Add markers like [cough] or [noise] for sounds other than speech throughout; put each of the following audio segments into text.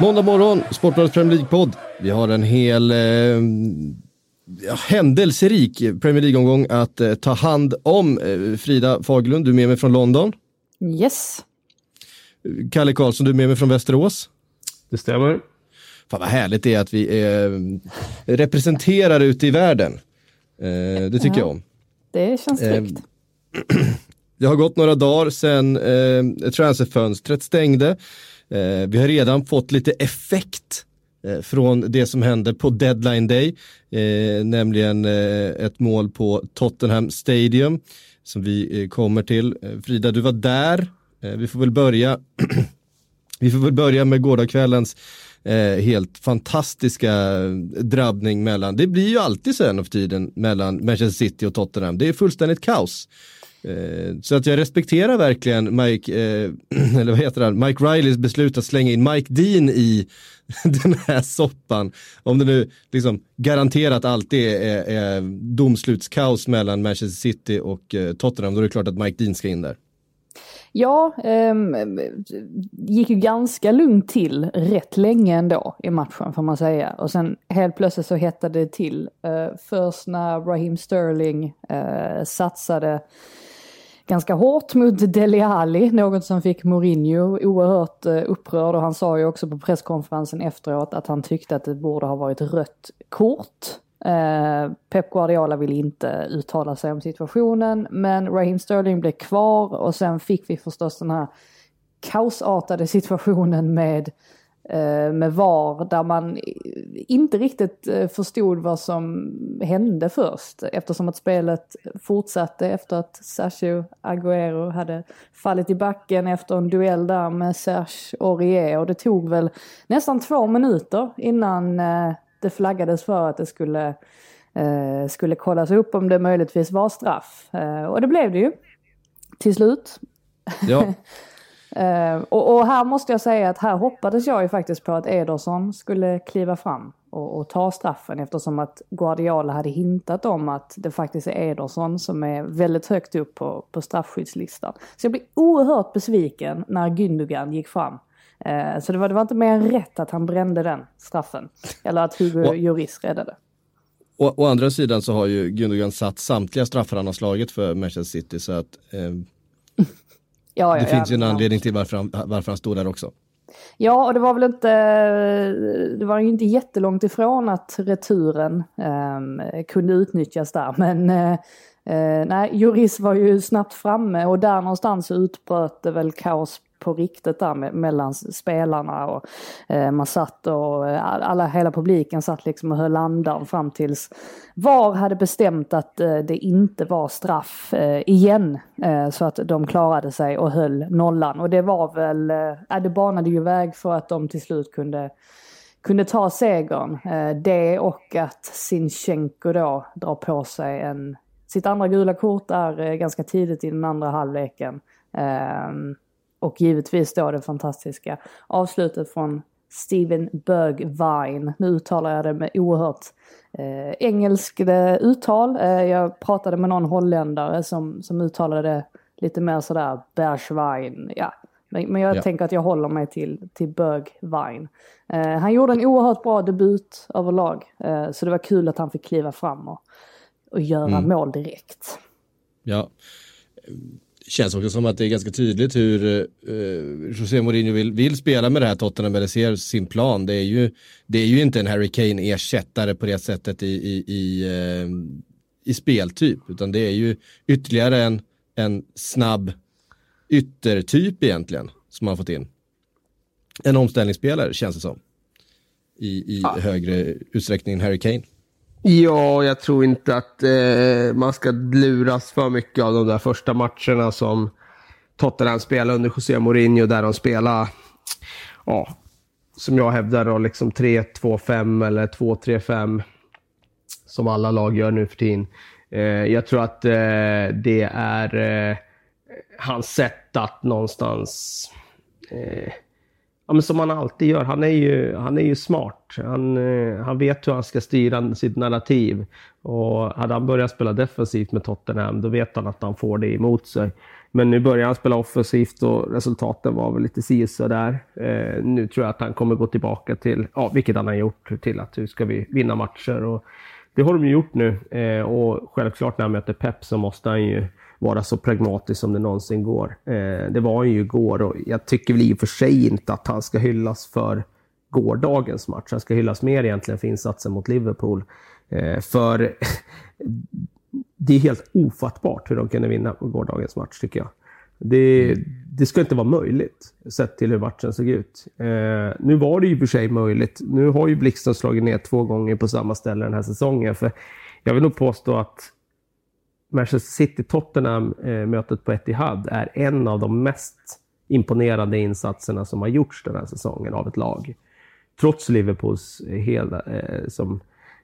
Måndag morgon, Sportbladets Premier League-podd. Vi har en hel eh, ja, händelserik Premier League-omgång att eh, ta hand om. Eh, Frida Faglund, du är med mig från London. Yes. Kalle Karlsson, du är med mig från Västerås. Det stämmer. Fan vad härligt det är att vi är representerade ute i världen. Eh, det tycker Ja. jag om. Det känns Eh, tryggt. [clears throat] Det har gått några dagar sedan eh, transferfönstret stängde. Eh, vi har redan fått lite effekt eh, från det som hände på deadline day, eh, nämligen eh, ett mål på Tottenham Stadium som vi eh, kommer till. Eh, Frida, du var där. Vi får väl börja [clears throat] vi får väl börja med gårdagskvällens eh, helt fantastiska drabbning mellan, det blir ju alltid så här nu för tiden mellan Manchester City och Tottenham. Det är fullständigt kaos. Eh, så att jag respekterar verkligen Mike, eh, [clears throat] eller vad heter han, Mike Rileys beslut att slänga in Mike Dean i [laughs] den här soppan. Om det nu liksom garanterat alltid är, är domslutskaos mellan Manchester City och eh, Tottenham, då är det klart att Mike Dean ska in där. Ja, eh, gick ju ganska lugnt till rätt länge ändå i matchen får man säga. Och sen helt plötsligt så hettade det till. Eh, först när Raheem Sterling eh, satsade ganska hårt mot Dele Alli, något som fick Mourinho oerhört eh, upprörd och han sa ju också på presskonferensen efteråt att han tyckte att det borde ha varit rött kort. Eh, Pep Guardiola vill inte uttala sig om situationen men Raheem Sterling blev kvar och sen fick vi förstås den här kaosartade situationen med med VAR där man inte riktigt eh, förstod vad som hände först eftersom att spelet fortsatte efter att Sergio Agüero hade fallit i backen efter en duell där med Serge Aurier och det tog väl nästan två minuter innan eh, det flaggades för att det skulle, eh, skulle kollas upp om det möjligtvis var straff. Eh, och det blev det ju till slut. Ja, [laughs] Eh, och, och här måste jag säga att här hoppades jag ju faktiskt på att Ederson skulle kliva fram och, och ta straffen eftersom att Guardiola hade hintat om att det faktiskt är Ederson som är väldigt högt upp på, på straffskyddslistan. Så jag blev oerhört besviken när Gündogan gick fram. Eh, så det var, det var inte mer än rätt att han brände den straffen. Eller att Hugo Och- Lloris räddade. Å, andra sidan så har ju Gundogan satt samtliga straffar han har slagit för Manchester City så att eh, Ja, det ja, finns ju en anledning till varför han, varför han stod där också. Ja, och det var väl inte, det var inte jättelångt ifrån att returen ehm, kunde utnyttjas där. Men eh, eh, nej, Juris var ju snabbt framme och där någonstans utbröt det väl kaos på riktigt där med, mellan spelarna och eh, man satt och eh, alla, hela publiken satt liksom och höll andan fram tills VAR hade bestämt att eh, det inte var straff eh, igen. Eh, så att de klarade sig och höll nollan och det var väl, eh, ja, det banade ju väg för att de till slut kunde kunde ta segern. Eh, det och att Sinchenko då drar på sig en, sitt andra gula kort är eh, ganska tidigt i den andra halvleken. Ehm, och givetvis då det fantastiska avslutet från Steven Bergwijn. Nu uttalar jag det med oerhört eh, engelskt eh, uttal. Eh, jag pratade med någon holländare som, som uttalade det lite mer sådär Bergwijn. Ja. Men, men jag Ja. tänker att jag håller mig till, till Bergwijn. Eh, han gjorde en oerhört bra debut överlag. Eh, så det var kul att han fick kliva fram och, och göra mål direkt. Ja. Känns också som att det är ganska tydligt hur eh, José Mourinho vill, vill spela med det här Tottenham eller ser sin plan. Det är ju, det är ju inte en Harry Kane-ersättare på det sättet i, i, i, eh, i speltyp, utan det är ju ytterligare en, en snabb yttertyp egentligen som man fått in. En omställningsspelare känns det som. I, i högre utsträckning än Harry Kane. Ja, jag tror inte att eh, man ska luras för mycket av de där första matcherna som Tottenham spelade under José Mourinho, där de spelade, ja, som jag hävdar, då, liksom 3-2-5 eller 2-3-5, som alla lag gör nu för tiden. Eh, jag tror att eh, det är eh, hans sätt att någonstans eh, ja, men som han alltid gör. Han är ju, han är ju smart. Han, eh, han vet hur han ska styra sitt narrativ. Och hade han börjat spela defensivt med Tottenham, då vet han att han får det emot sig. Men nu börjar han spela offensivt och resultaten var väl lite si där. Eh, nu tror jag att han kommer gå tillbaka till, ja, vilket han har gjort, till att hur ska vi vinna matcher. Och det har de ju gjort nu. Eh, och självklart när han möter Pep så måste han ju vara så pragmatisk som det någonsin går. Eh, det var han ju igår och jag tycker väl i och för sig inte att han ska hyllas för gårdagens match. Han ska hyllas mer egentligen för insatsen mot Liverpool. Eh, för [laughs] det är helt ofattbart hur de kunde vinna gårdagens match, tycker jag. Det, det ska inte vara möjligt, sett till hur matchen såg ut. Eh, nu var det ju för sig möjligt. Nu har ju Blixten slagit ner två gånger på samma ställe den här säsongen. För jag vill nog påstå att Manchester City-Tottenham-mötet eh, på Etihad är en av de mest imponerande insatserna som har gjorts den här säsongen av ett lag. Trots Liverpools hela, eh, som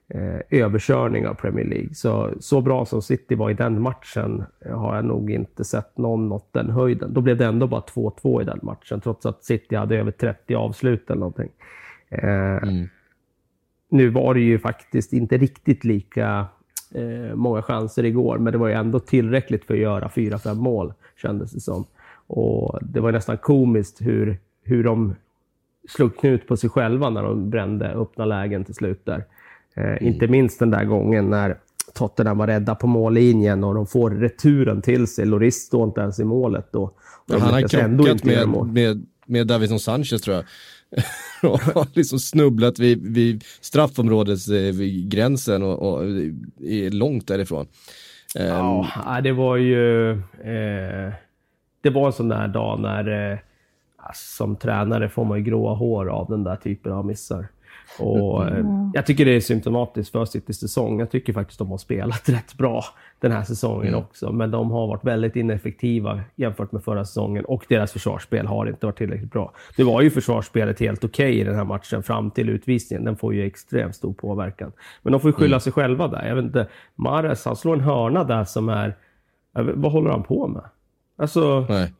eh, överkörning av Premier League. Så, så bra som City var i den matchen har jag nog inte sett någon nått den höjden. Då blev det ändå bara 2-2 i den matchen, trots att City hade över 30 avslut eller någonting. Eh, mm. Nu var det ju faktiskt inte riktigt lika eh, många chanser igår, men det var ju ändå tillräckligt för att göra 4-5 mål, kändes det som. Och det var nästan komiskt hur, hur de slog knut på sig själva när de brände öppna lägen till slut där. Eh, mm. Inte minst den där gången när Tottenham var rädda på mållinjen och de får returen till sig. Loris står inte ens i målet då. han har krockat med, med, med Davison Sanchez tror jag. [laughs] och har liksom snubblat vid, vid straffområdesgränsen och, och är långt därifrån. Ehm, ja, um, det var ju... Eh, det var en sån där dag när eh, som tränare får man ju gråa hår av den där typen av missar. Och, mm. Jag tycker det är symptomatiskt för Citys säsong. Jag tycker faktiskt de har spelat [laughs] rätt bra den här säsongen mm. också. Men de har varit väldigt ineffektiva jämfört med förra säsongen och deras försvarsspel har inte varit tillräckligt bra. Nu var ju försvarsspelet helt okej okay i den här matchen fram till utvisningen. Den får ju extremt stor påverkan. Men de får ju skylla mm. sig själva där. Jag vet inte, Mares han slår en hörna där som är... Vad håller han på med? Alltså, Nej.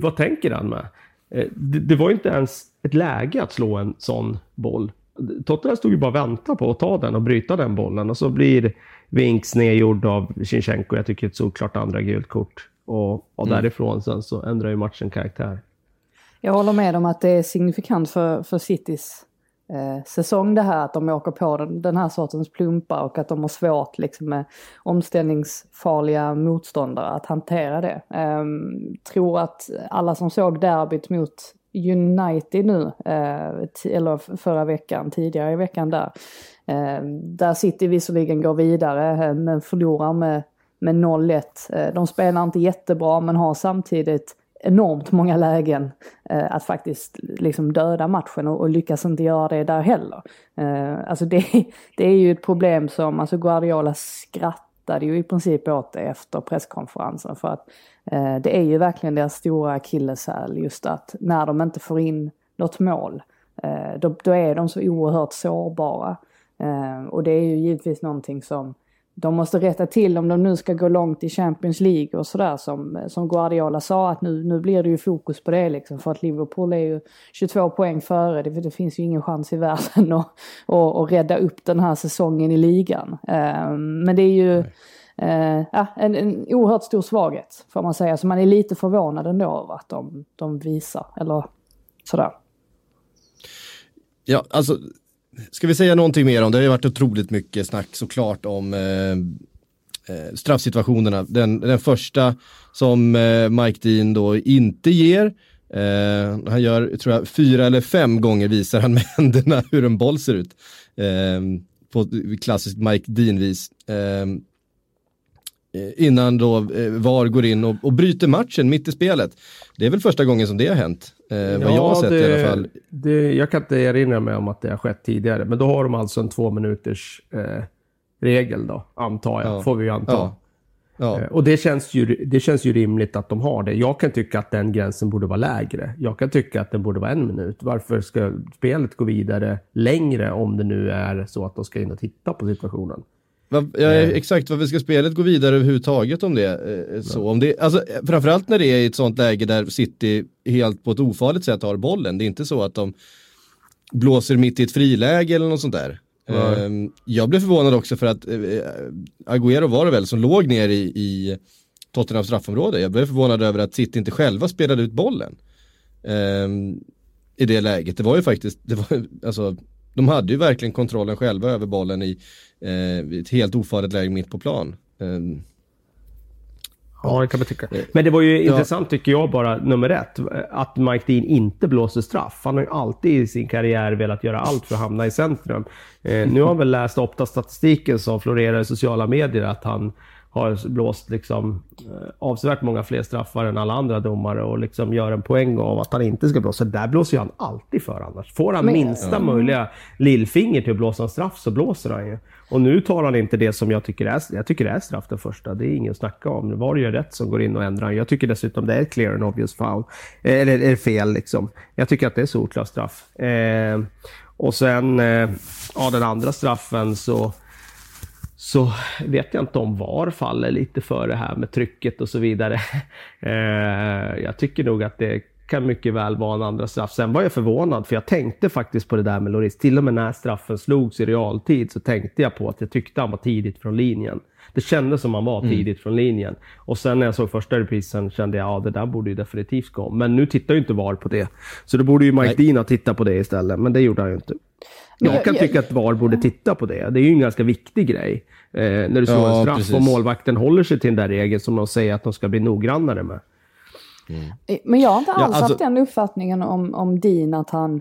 vad tänker han med? Eh, det, det var inte ens ett läge att slå en sån boll Tottenham stod ju bara och väntade på att ta den och bryta den bollen och så blir Vinks nedgjord av Shinchenko. Jag tycker ett såklart andra gult kort. Och, och mm. därifrån sen så ändrar ju matchen karaktär. Jag håller med om att det är signifikant för, för Citys eh, säsong det här att de åker på den, den här sortens plumpar och att de har svårt liksom, med omställningsfarliga motståndare att hantera det. Eh, tror att alla som såg derbyt mot United nu, eh, eller förra veckan, tidigare i veckan där. Eh, där City visserligen går vidare eh, men förlorar med, med 0-1. De spelar inte jättebra men har samtidigt enormt många lägen eh, att faktiskt liksom döda matchen och, och, lyckas inte göra det där heller. Eh, alltså det, [laughs] det är ju ett problem som, alltså Guardiola tittade ju i princip åt det efter presskonferensen för att Eh, det är ju verkligen deras stora akilleshäl just att när de inte får in något mål eh, då, då är de så oerhört sårbara. Eh, och det är ju givetvis någonting som de måste rätta till om de nu ska gå långt i Champions League och sådär som, som Guardiola sa att nu, nu blir det ju fokus på det liksom för att Liverpool är ju 22 poäng före, det, det finns ju ingen chans i världen att, att, att rädda upp den här säsongen i ligan. Men det är ju eh, en, en oerhört stor svaghet får man säga. Så man är lite förvånad ändå över att de, de visar, eller sådär. Ja, alltså ska vi säga någonting mer om det? Det har ju varit otroligt mycket snack såklart om eh, eh, straffsituationerna. Den, den första som eh, Mike Dean då inte ger. Eh, han gör, tror jag, fyra eller fem gånger visar han med [laughs] händerna hur en boll ser ut. Eh, på klassiskt Mike Dean-vis. Eh, Eh, innan då eh, VAR går in och, och bryter matchen mitt i spelet. Det är väl första gången som det har hänt, eh, vad ja, jag har sett det, i alla fall. Det, jag kan inte erinra mig om att det har skett tidigare, men då har de alltså en två minuters eh, regel då, antar jag, ja. får vi ju anta. Ja. Ja. Eh, och det känns, ju, det känns ju rimligt att de har det. Jag kan tycka att den gränsen borde vara lägre. Jag kan tycka att den borde vara en minut. Varför ska spelet gå vidare längre om det nu är så att de ska in och titta på situationen? Ja, exakt, varför ska spelet gå vidare överhuvudtaget om det? Eh, så, om det alltså, framförallt när det är i ett sånt läge där City helt på ett ofarligt sätt har bollen. Det är inte så att de blåser mitt i ett friläge eller något sånt där. Mm. Jag blev förvånad också för att äh, Agüero var det väl som låg ner i, i Tottenhams straffområde. Jag blev förvånad över att City inte själva spelade ut bollen. Um, I det läget. Det var ju faktiskt, det var, alltså, de hade ju verkligen kontrollen själva över bollen i eh, ett helt ofarligt läge mitt på plan. Um, Ja, det kan man tycka. Men det var ju ja. intressant tycker jag bara, nummer ett, att Mike Dean inte blåser straff. Han har ju alltid i sin karriär velat göra allt för att hamna i centrum. Eh, nu har han väl läst Opta-statistiken som florerar i sociala medier, att han har blåst liksom, eh, avsevärt många fler straffar än alla andra domare och liksom gör en poäng av att han inte ska blåsa. Där blåser ju han alltid för annars. Får han Men, minsta ja. möjliga lillfinger till att blåsa en straff så blåser han ju. Och nu tar han inte det som jag tycker är, jag tycker är straff den första. Det är inget att snacka om. Var det gör rätt som går in och ändrar. Jag tycker dessutom det är clear and obvious foul. Eh, eller, eller fel liksom. Jag tycker att det är solklar straff. Eh, och sen, eh, ja den andra straffen så så vet jag inte om VAR faller lite för det här med trycket och så vidare. [laughs] Eh, jag tycker nog att det kan mycket väl vara en andra straff. Sen var jag förvånad, för jag tänkte faktiskt på det där med Loris. Till och med när straffen slogs i realtid så tänkte jag på att jag tyckte han var tidigt från linjen. Det kändes som han var mm. tidigt mm. från linjen. Och sen när jag såg första reprisen kände jag, ja det där borde ju definitivt gå. Men nu tittar ju inte VAR på det. Så då borde ju Mike Nej. Dean ha tittat på det istället, men det gjorde han ju inte. Jag kan tycka att VAR borde titta på det. Det är ju en ganska viktig grej. Eh, när du slår ja, en straff precis. och målvakten håller sig till den där regeln som de säger att de ska bli noggrannare med. Mm. Men jag har inte alls ja, alltså... haft den uppfattningen om, om Dean att han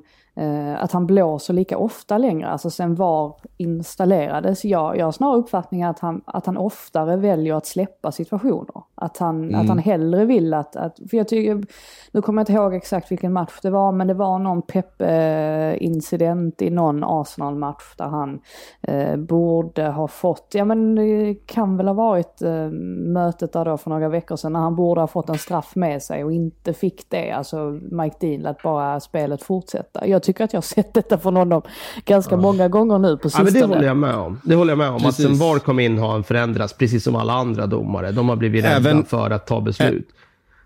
att han blåser lika ofta längre, alltså sen VAR installerades. Jag, jag har snarare uppfattningen att han, att han oftare väljer att släppa situationer. Att han, mm. att han hellre vill att, att, för jag tycker, nu kommer jag inte ihåg exakt vilken match det var, men det var någon pepp-incident i någon Arsenal-match där han eh, borde ha fått, ja men det kan väl ha varit eh, mötet där då för några veckor sedan, när han borde ha fått en straff med sig och inte fick det. Alltså Mike Dean lät bara spelet fortsätta. Jag tycker att jag har sett detta från honom ganska ja. många gånger nu på sistone. Ja, men det håller jag med om. Det håller jag med om. Precis. Att sen VAR kom in har han förändrats, precis som alla andra domare. De har blivit rädda Även... för att ta beslut.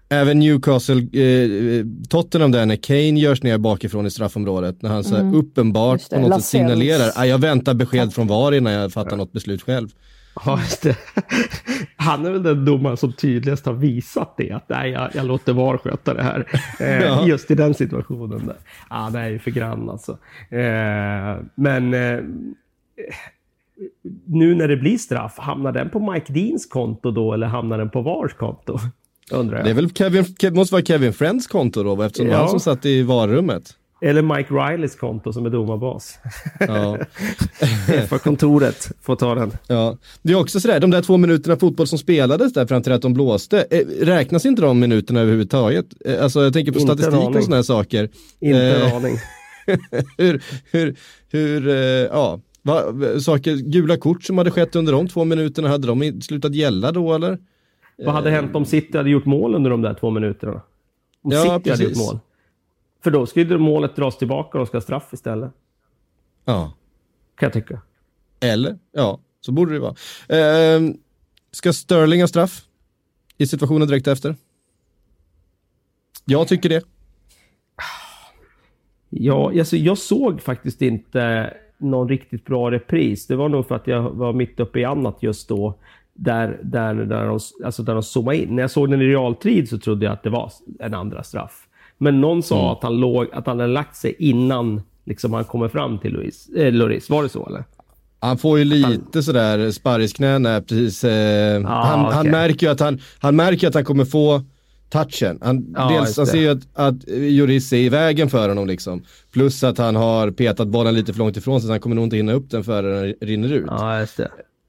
Även Newcastle, eh, Tottenham där när Kane görs ner bakifrån i straffområdet. När han så mm. uppenbart på något sätt signalerar, jag väntar besked från VAR innan jag fattar ja. något beslut själv. Ja, just det. Han är väl den domaren som tydligast har visat det. Att nej, jag, jag låter VAR sköta det här. Eh, ja. Just i den situationen. Där. Ja, det är ju för grann alltså. Eh, men eh, nu när det blir straff, hamnar den på Mike Deans konto då eller hamnar den på VARs konto? Undrar jag. Det är väl Kevin, måste vara Kevin Friends konto då, eftersom ja. det var han som satt i varummet. Eller Mike Rileys konto som är domarbas. Ja. [laughs] För kontoret får ta den. Ja. Det är också sådär, de där två minuterna fotboll som spelades där fram till att de blåste, eh, räknas inte de minuterna överhuvudtaget? Eh, alltså jag tänker på inte statistik och sådana här saker. Inte en eh, aning. [laughs] hur, hur, hur, ja, va, saker, gula kort som hade skett under de två minuterna, hade de slutat gälla då eller? Vad hade hänt om City hade gjort mål under de där två minuterna? Om ja, City precis. hade gjort mål? För då skulle målet dras tillbaka och ska ha straff istället. Ja. Kan jag tycka. Eller, ja, så borde det vara. Eh, ska Sterling ha straff i situationen direkt efter? Jag tycker det. Ja, alltså jag såg faktiskt inte någon riktigt bra repris. Det var nog för att jag var mitt uppe i annat just då. Där, där, där, de, alltså där de zoomade in. När jag såg den i realtid så trodde jag att det var en andra straff. Men någon sa mm. att, han låg, att han hade lagt sig innan liksom, han kommer fram till Louise. Eh, Loris. Var det så eller? Han får ju lite han... sådär sparrisknä precis. Eh, ah, han, okay. han, märker ju att han, han märker att han kommer få touchen. Han, ah, dels, han ser ju att, att Juris är i vägen för honom liksom. Plus att han har petat bollen lite för långt ifrån sig så han kommer nog inte hinna upp den före den rinner ut. Ah.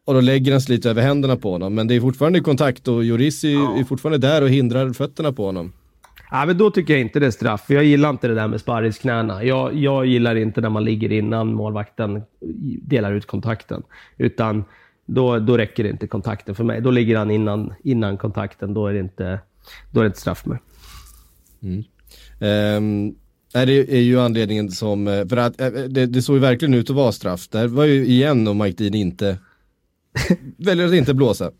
Och då lägger han sig lite över händerna på honom. Men det är fortfarande kontakt och Juris är, ah. är fortfarande där och hindrar fötterna på honom. Ja, men då tycker jag inte det är straff. För jag gillar inte det där med sparrisknäna. Jag, jag gillar inte när man ligger innan målvakten delar ut kontakten. Utan då, då räcker det inte kontakten för mig. Då ligger han innan, innan kontakten. Då är det inte, då är det inte straff med. Mm. Um, det är ju anledningen som, eh, för att eh, det, det såg ju verkligen ut att vara straff. Där var ju igen och Mike Dean inte [laughs] väljer att inte blåsa.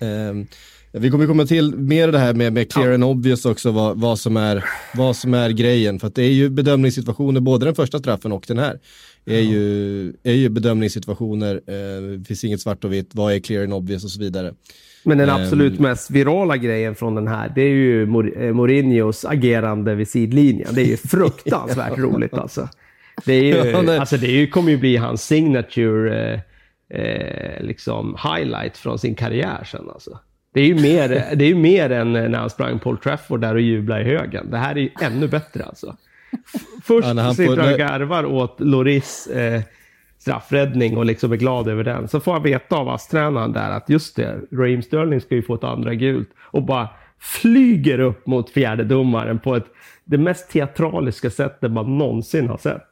Um, vi kommer komma till mer det här med, med clear ja. and obvious också, vad, vad, som är, vad som är grejen. För det är ju bedömningssituationer, både den första straffen och den här, är, ja. ju, är ju bedömningssituationer, eh, det finns inget svart och vitt, vad är clear and obvious och så vidare. Men den absolut um, mest virala grejen från den här, det är ju eh, Mourinhos agerande vid sidlinjen. Det är ju [laughs] fruktansvärt roligt alltså. Det, är ju, [laughs] alltså det är kommer ju bli hans signature eh, eh, liksom highlight från sin karriär sen alltså. Det är ju mer, det är ju mer än när han sprang Paul Trafford där och jublade i högen. Det här är ju ännu bättre alltså. Först ja, han sitter han och garvar åt Loris eh, straffräddning och liksom är glad över den. Så får han veta av ASS-tränaren där att just det, Raheem Sterling ska ju få ett andra gult och bara flyger upp mot fjärdedomaren på ett, det mest teatraliska sättet man någonsin har sett.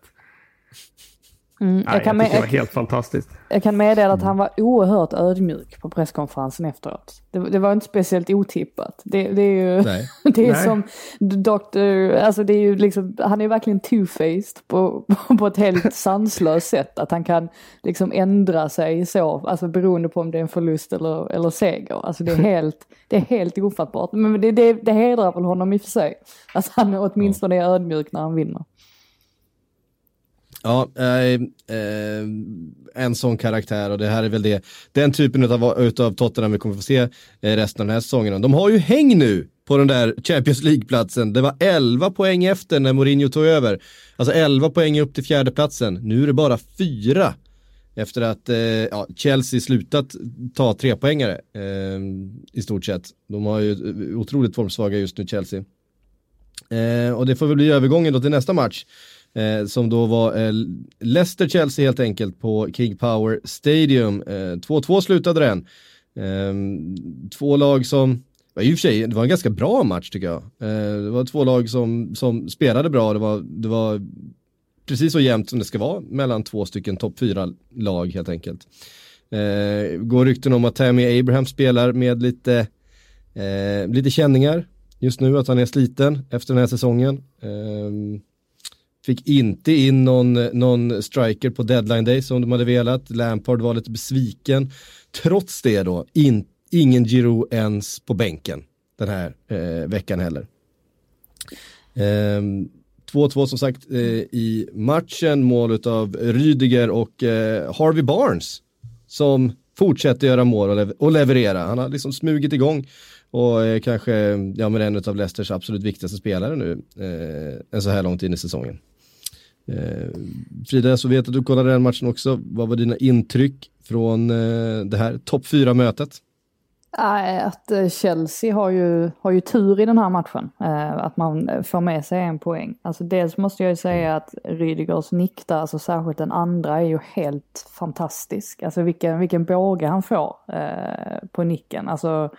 Mm, Nej, jag, kan jag det var helt fantastiskt. Jag kan meddela att han var oerhört ödmjuk på presskonferensen efteråt. Det, det var inte speciellt otippat. Det, det är ju [laughs] det är som Dr. Alltså det är ju liksom, han är verkligen two-faced på, på ett helt [laughs] sanslöst sätt. Att han kan liksom ändra sig så, alltså beroende på om det är en förlust eller, eller seger. Alltså det är [laughs] helt, det är helt ofattbart. Men det, det, det hedrar väl honom i och för sig. Att han åtminstone är ödmjuk när han vinner. Ja, eh, eh, en sån karaktär och det här är väl det, den typen av utav Tottenham vi kommer få se eh, resten av den här säsongen. De har ju häng nu på den där Champions League-platsen. Det var 11 poäng efter när Mourinho tog över. Alltså 11 poäng upp till fjärdeplatsen. Nu är det bara fyra efter att eh, ja, Chelsea slutat ta tre poängare eh, i stort sett. De har ju eh, otroligt formsvaga just nu, Chelsea. Eh, och det får väl bli övergången då till nästa match. Eh, som då var eh, Leicester-Chelsea helt enkelt på King Power Stadium. 2-2 eh, slutade den. Ehm, två lag som, i och för sig, det var en ganska bra match tycker jag. Eh, det var två lag som, som spelade bra, det var, det var precis så jämnt som det ska vara mellan två stycken topp fyra lag helt enkelt. Eh, går rykten om att Tammy Abraham spelar med lite, eh, lite känningar just nu, att han är sliten efter den här säsongen. Eh, Fick inte in någon, någon striker på deadline day som de hade velat. Lampard var lite besviken. Trots det då, in, ingen Giro ens på bänken den här eh, veckan heller. 2-2 eh, som sagt eh, i matchen, mål av Rydiger och eh, Harvey Barnes som fortsätter göra mål och, lever och leverera. Han har liksom smugit igång och är kanske ja, men en av Leicesters absolut viktigaste spelare nu eh, en så här långt in i säsongen. Eh, Frida, så vet att du kollade den matchen också. Vad var dina intryck från eh, det här topp 4-mötet? Att eh, Chelsea har ju, har ju tur i den här matchen. Att man får med sig en poäng. Alltså dels måste jag ju säga att Rydegers nick där, alltså särskilt den andra, är ju helt fantastisk. Alltså vilken, vilken båge han får på nicken. Alltså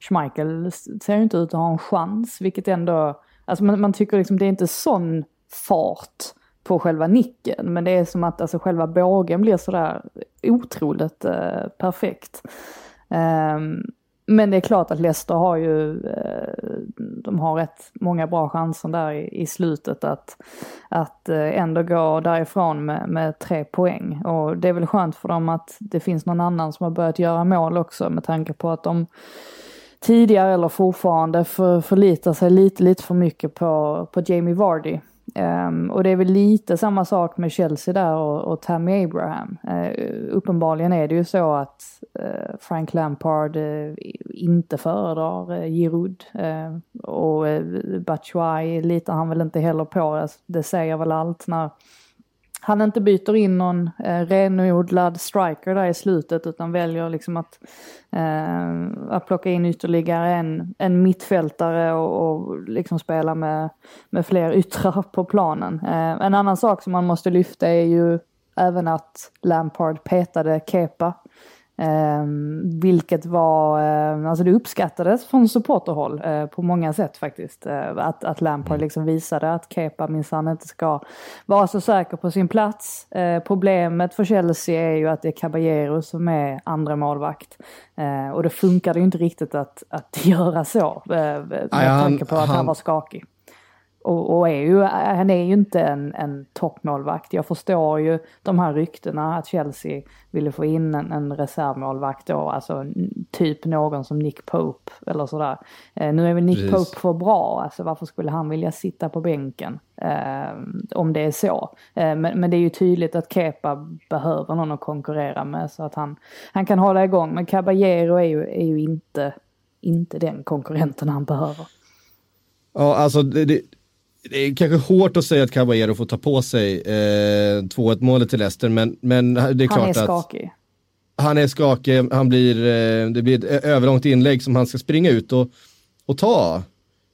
Schmeichel ser ju inte ut att ha en chans, vilket ändå, alltså man, man tycker liksom det är inte sån fart på själva nicken. Men det är som att alltså, själva bågen blir sådär otroligt eh, perfekt. Um, men det är klart att Leicester har ju, eh, de har rätt många bra chanser där i, slutet att, att eh, ändå gå därifrån med, med tre poäng. Och det är väl skönt för dem att det finns någon annan som har börjat göra mål också med tanke på att de tidigare eller fortfarande för, förlitar sig lite, lite för mycket på, på Jamie Vardy. Um, och det är väl lite samma sak med Chelsea där och, och Tammy Abraham. Uh, uppenbarligen är det ju så att uh, Frank Lampard uh, inte föredrar uh, Giroud. Ehm, och uh, Batshuayi litar han väl inte heller på. Alltså, det säger väl allt när han inte byter in någon eh, renodlad striker där i slutet utan väljer liksom att, eh, att plocka in ytterligare en, en mittfältare och, och liksom spela med, med fler yttrar på planen. Eh, en annan sak som man måste lyfta är ju även att Lampard petade Kepa Eh, vilket var, eh, alltså det uppskattades från supporterhåll eh, på många sätt faktiskt. Eh, att, att Lampard mm. liksom visade att Kepa minsann inte ska vara så säker på sin plats. Eh, problemet för Chelsea är ju att det är Caballero som är andra målvakt. Eh, och det funkade ju inte riktigt att, att [laughs] göra så. med tanke på att han, han var skakig. Och, och, är ju, han är ju inte en, en toppmålvakt. Jag förstår ju de här ryktena att Chelsea ville få in en, en reservmålvakt då, alltså typ någon som Nick Pope eller sådär. Eh, nu är väl Nick Precis. Pope för bra, alltså varför skulle han vilja sitta på bänken? Eh, om det är så. Eh, men, men, det är ju tydligt att Kepa behöver någon att konkurrera med så att han, han kan hålla igång. Men Caballero är ju, är ju inte, inte den konkurrenten han behöver. Ja, alltså det, det det är kanske hårt att säga att Caballero får ta på sig eh, 2-1 målet till Leicester, men, men det är han klart att... Han är skakig. Han är skakig, han blir, eh, det blir ett överlångt inlägg som han ska springa ut och, och ta.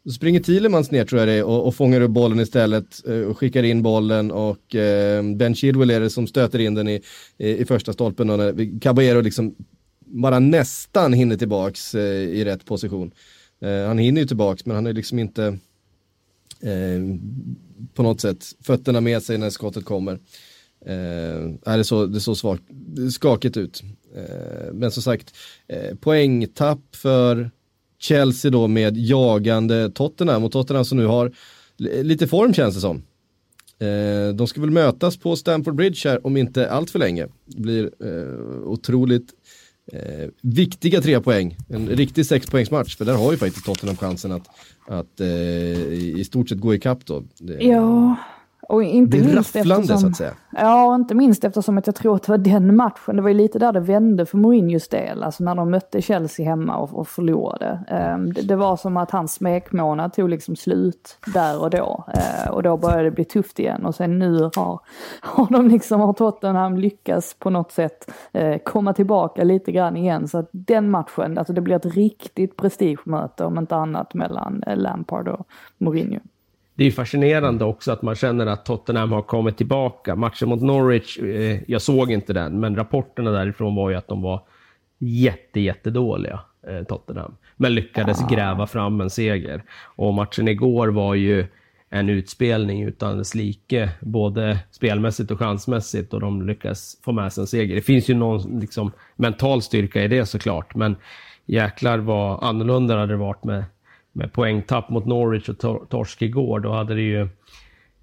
Så springer Thielemans ner tror jag det är och, och fångar upp bollen istället eh, och skickar in bollen och eh, Ben Chilwell är det som stöter in den i, i, i första stolpen och när Caballero liksom bara nästan hinner tillbaks eh, i rätt position. Eh, han hinner ju tillbaks men han är liksom inte eh, på något sätt fötterna med sig när skottet kommer. Eh, det, så, det såg svagt, skakigt ut. Eh, men som sagt, eh, poängtapp för Chelsea då med jagande Tottenham och Tottenham som nu har lite form känns det som. Eh, de ska väl mötas på Stamford Bridge här om inte allt för länge. Det blir eh, otroligt eh, viktiga tre poäng. En riktig sexpoängsmatch, för där har ju faktiskt Tottenham chansen att, att eh, i stort sett gå ikapp då. Det, ja, och inte det är minst rafflande eftersom, så att säga. Ja, inte minst eftersom att jag tror att det var den matchen, det var ju lite där det vände för Mourinhos del, alltså när de mötte Chelsea hemma och, och förlorade. Um, det, det, var som att hans smekmånad tog liksom slut där och då. Uh, och då började det bli tufft igen och sen nu har, har de liksom, har Tottenham lyckats på något sätt uh, komma tillbaka lite grann igen. Så att den matchen, alltså det blir ett riktigt prestigemöte om inte annat mellan uh, Lampard och Mourinho det är fascinerande också att man känner att Tottenham har kommit tillbaka. Matchen mot Norwich, eh, jag såg inte den, men rapporterna därifrån var ju att de var jätte, jättedåliga, eh, Tottenham. Men lyckades ah. gräva fram en seger. Och matchen igår var ju en utspelning utan dess like, både spelmässigt och chansmässigt, och de lyckas få med sig en seger. Det finns ju någon liksom, mental styrka i det såklart, men jäklar vad annorlunda hade det varit med med poängtapp mot Norwich och tor torsk igår, då hade det ju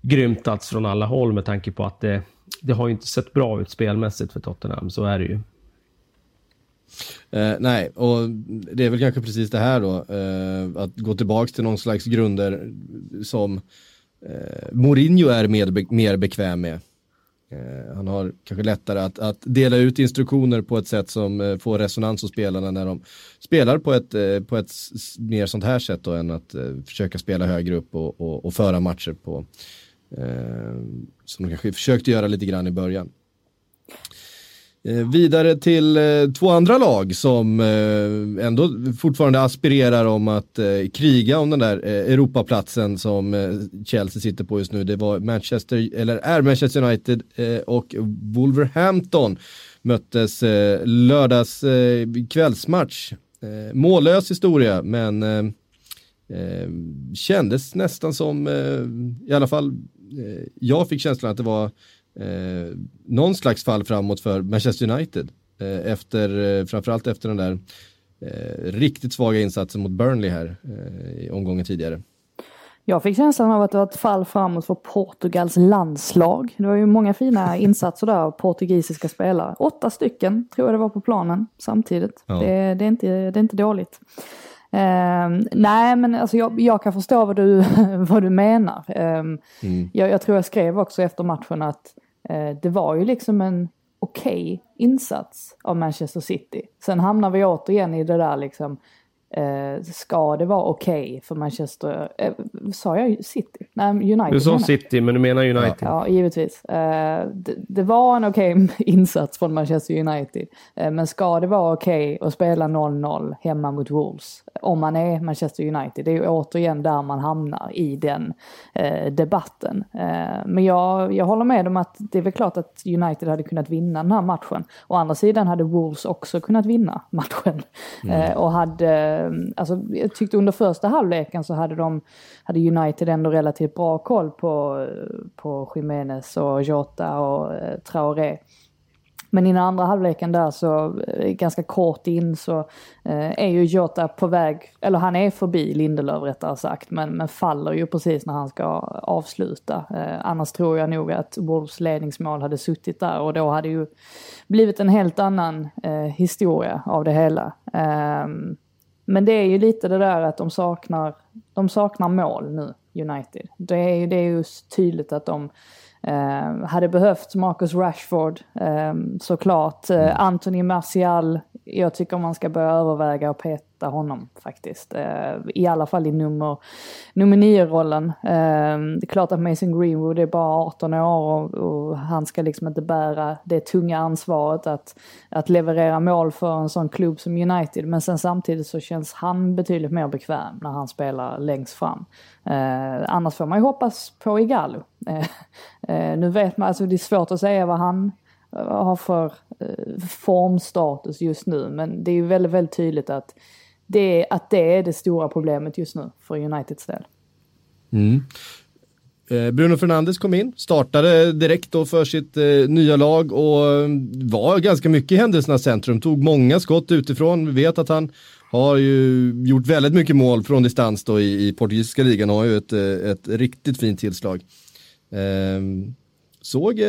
grymtats från alla håll med tanke på att det, det har ju inte sett bra ut spelmässigt för Tottenham, så är det ju. Eh, nej, och det är väl kanske precis det här då, eh, att gå tillbaka till någon slags grunder som eh, Mourinho är med, mer bekväm med. Eh, han har kanske lättare att, att, dela ut instruktioner på ett sätt som eh, får resonans hos spelarna när de spelar på ett, eh, på ett mer sånt här sätt då, än att försöka spela högre upp och, och, och föra matcher på eh, som de kanske försökte göra lite grann i början. Eh, vidare till eh, två andra lag som eh, ändå fortfarande aspirerar om att kriga om den där Europaplatsen som Chelsea sitter på just nu. Det var Manchester, eller är Manchester United och Wolverhampton möttes lördags kvällsmatch. Mållös historia men kändes nästan som, i alla fall jag fick känslan att det var eh, någon slags fall framåt för Manchester United. Eh, efter, eh, framförallt efter den där eh, riktigt svaga insatsen mot Burnley här eh, i omgången tidigare. Jag fick känslan av att det var ett fall framåt för Portugals landslag. Det var ju många fina [laughs] insatser där av portugisiska spelare. Åtta stycken tror jag det var på planen samtidigt. Ja. Det, det, är inte, det är inte dåligt. Uh, nej men alltså jag, jag, kan förstå vad du, [laughs] vad du menar. Uh, mm. jag, jag, tror jag skrev också efter matchen att Eh, det var ju liksom en okej okay insats av Manchester City. Sen hamnar vi återigen i det där liksom Eh, ska det vara okej okay för Manchester, eh, sa jag City? Nej, United. Du sa City, men du menar United. Ja, givetvis. Eh, det, det, var en okej okay [laughs] insats från Manchester United. Eh, men ska det vara okej okay att spela 0-0 hemma mot Wolves? Om man är Manchester United. Det är ju återigen där man hamnar i den eh, debatten. Eh, men jag, jag håller med om att det är väl klart att United hade kunnat vinna den här matchen. Å andra sidan hade Wolves också kunnat vinna matchen. Mm. och hade Ehm, alltså, jag tyckte under första halvleken så hade de, hade United ändå relativt bra koll på, på Jiménez och Jota och eh, Traoré. Men i den andra halvleken där så, eh, ganska kort in så eh, är ju Jota på väg, eller han är förbi Lindelöf rättare sagt, men, men faller ju precis när han ska avsluta. Eh, annars tror jag nog att Wolves ledningsmål hade suttit där och då hade ju blivit en helt annan eh, historia av det hela. Ehm, men det är ju lite det där att de saknar, de saknar mål nu, United. Det är ju det är just tydligt att de Eh, hade behövt Marcus Rashford eh, såklart. Eh, mm. Anthony Martial, jag tycker man ska börja överväga att peta honom faktiskt. Eh, I alla fall i nummer, nummer nio-rollen. Eh, det är klart att Mason Greenwood är bara 18 år och, och, han ska liksom inte bära det tunga ansvaret att, att leverera mål för en sån klubb som United. Men sen samtidigt så känns han betydligt mer bekväm när han spelar längst fram. Eh, annars får man ju hoppas på Igalo. Eh, eh, nu vet man, alltså det är svårt att säga vad han eh, har för eh, formstatus just nu, men det är ju väldigt, väldigt tydligt att det, att det är det stora problemet just nu för Uniteds del. Mm. Eh, Bruno Fernandes kom in, startade direkt då för sitt eh, nya lag och eh, var ganska mycket i händelsernas centrum, tog många skott utifrån. Vi vet att han har ju gjort väldigt mycket mål från distans då i, i portugisiska ligan och har ju ett, eh, ett riktigt fint tillslag. Ehm, eh, såg,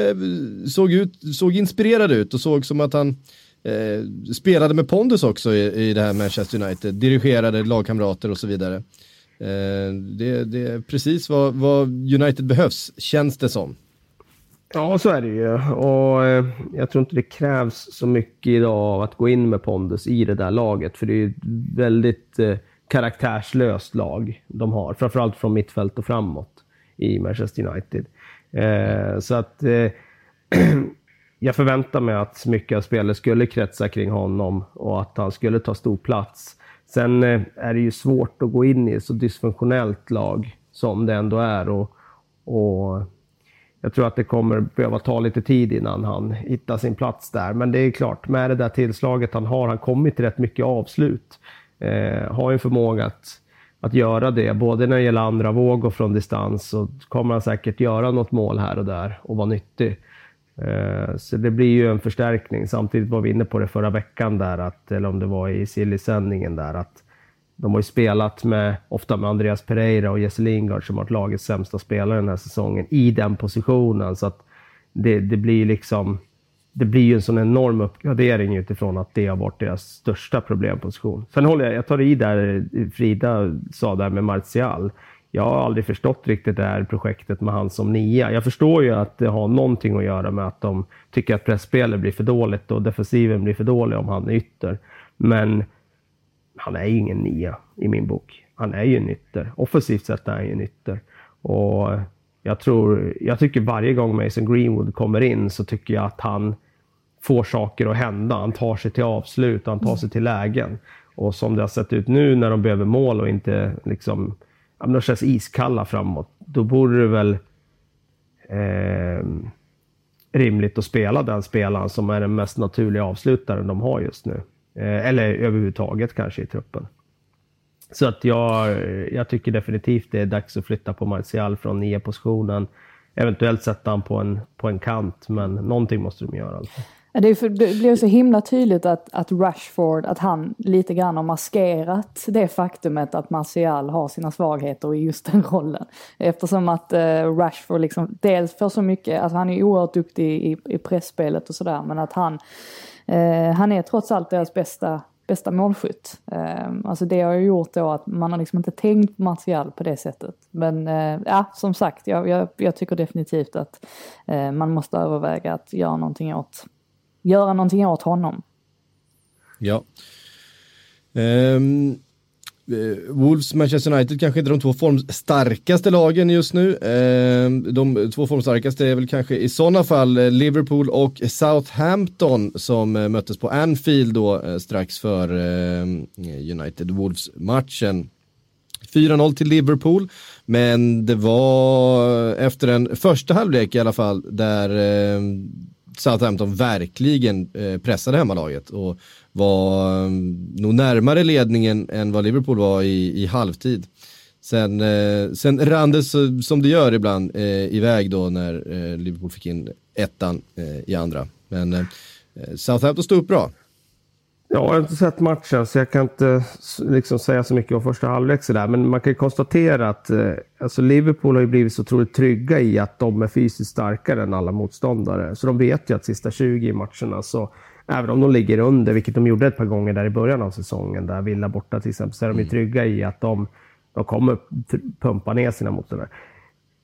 såg, ut, såg inspirerad ut och såg som att han eh, spelade med pondus också i, i det här Manchester United, dirigerade lagkamrater och så vidare. Eh, det, det, är precis vad, vad United behövs, känns det som. Ja, så är det ju. Och eh, jag tror inte det krävs så mycket idag av att gå in med pondus i det där laget. För det är ett väldigt eh, karaktärslöst lag de har. Framförallt från mittfält och framåt i Manchester United. Eh, så att eh, [clears throat] eh jag förväntar mig att mycket av spelet skulle kretsa kring honom och att han skulle ta stor plats. Sen eh, är det ju svårt att gå in i ett så dysfunktionellt lag som det ändå är. och, och jag tror att det kommer behöva ta lite tid innan han hittar sin plats där. Men det är klart, med det där tillslaget han har, han kommit till rätt mycket avslut. Eh, har en förmåga att, att göra det, både när det gäller andra våg och från distans. Så kommer han säkert göra något mål här och där och vara nyttig. Eh, så det blir ju en förstärkning. Samtidigt var vi inne på det förra veckan där, att, eller om det var i Silly-sändningen där, att de har ju spelat med, ofta med Andreas Pereira och Jesse Lingard som har varit lagets sämsta spelare den här säsongen i den positionen. Så att det, det blir liksom, det blir ju en sån enorm uppgradering utifrån att det har varit deras största problemposition. Sen håller jag, jag tar i där Frida sa där med Martial. Jag har aldrig förstått riktigt det här projektet med han som nia. Jag förstår ju att det har någonting att göra med att de tycker att pressspelet blir för dåligt och defensiven blir för dålig om han är ytter. Men han är ju ingen nia i min bok. Han är ju en ytter. Offensivt sett är han ju en ytter. Och jag tror, jag tycker varje gång Mason Greenwood kommer in så tycker jag att han får saker att hända. Han tar sig till avslut, han tar sig till lägen. Och som det har sett ut nu när de behöver mål och inte liksom, ja, de känns iskalla framåt. Då borde det väl eh, rimligt att spela den spelaren som är den mest naturliga avslutaren de har just nu. Eh, eller överhuvudtaget kanske i truppen. Så att jag, jag tycker definitivt det är dags att flytta på Martial från nia positionen. Eventuellt sätta han på en, på en kant, men någonting måste de göra. Alltså. Det, för, det så himla tydligt att, att Rashford, att han lite grann har maskerat det faktumet att Martial har sina svagheter i just den rollen. Eftersom att eh, Rashford liksom dels får så mycket, alltså han är oerhört duktig i, i pressspelet och sådär, men att han Eh, han är trots allt deras bästa, bästa målskytt. Eh, alltså det har ju gjort då att man har liksom inte tänkt på Martial på det sättet. Men eh, ja, som sagt, jag, jag, jag tycker definitivt att eh, man måste överväga att göra någonting åt, göra någonting åt honom. Ja. Um, Wolves, Manchester United kanske inte de två formstarkaste lagen just nu. Ehm, de två formstarkaste är väl kanske i sådana fall eh, Liverpool och Southampton som eh, möttes på Anfield då strax för United-Wolves-matchen. 4-0 till Liverpool, men det var efter en första halvlek i alla fall där ehm, Southampton verkligen eh, pressade hemmalaget och var mm, nog närmare ledningen än vad Liverpool var i, i halvtid. Sen, eh, sen rann det så, som det gör ibland eh, iväg då när eh, Liverpool fick in ettan eh, i andra. Men eh, eh Southampton stod upp bra. Ja, jag har inte sett matchen så jag kan inte liksom säga så mycket om första halvlek sådär. Men man kan ju konstatera att eh, alltså Liverpool har ju blivit så otroligt trygga i att de är fysiskt starkare än alla motståndare. Så de vet ju att sista 20 matcherna så även om de ligger under, vilket de gjorde ett par gånger där i början av säsongen, där Villa borta till exempel, så är de ju mm. trygga i att de, de kommer pumpa ner sina motståndare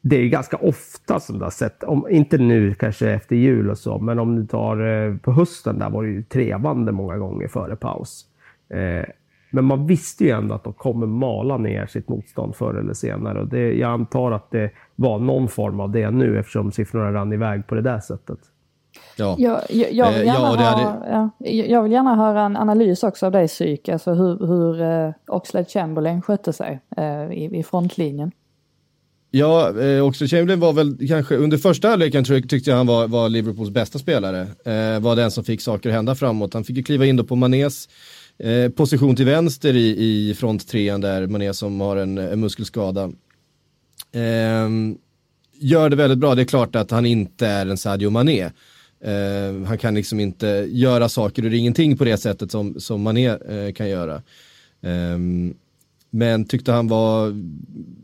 det är ganska ofta som du har sett, om, inte nu kanske efter jul och så, men om du tar eh, på hösten där var det ju trevande många gånger före paus. Eh, men man visste ju ändå att de kommer mala ner sitt motstånd förr eller senare. Och det, jag antar att det var någon form av det nu eftersom siffrorna rann iväg på det där sättet. Ja. Jag, jag, jag, vill eh, gärna ja, hade... ha, ja, jag vill gärna höra en analys också av dig psyk, alltså hur, hur uh, Oxlade Chamberlain skötte sig uh, i, i frontlinjen. Ja, eh, också Chamberlain var väl kanske under första halvleken tyckte jag han var, var Liverpools bästa spelare. Eh, var den som fick saker att hända framåt. Han fick ju kliva in då på Manés eh, position till vänster i, i fronttrean där, Mané som har en, en muskelskada. Eh, gör det väldigt bra, det är klart att han inte är en Sadio Mané. Eh, han kan liksom inte göra saker ur ingenting på det sättet som, som Mané eh, kan göra. Ehm, men tyckte han var,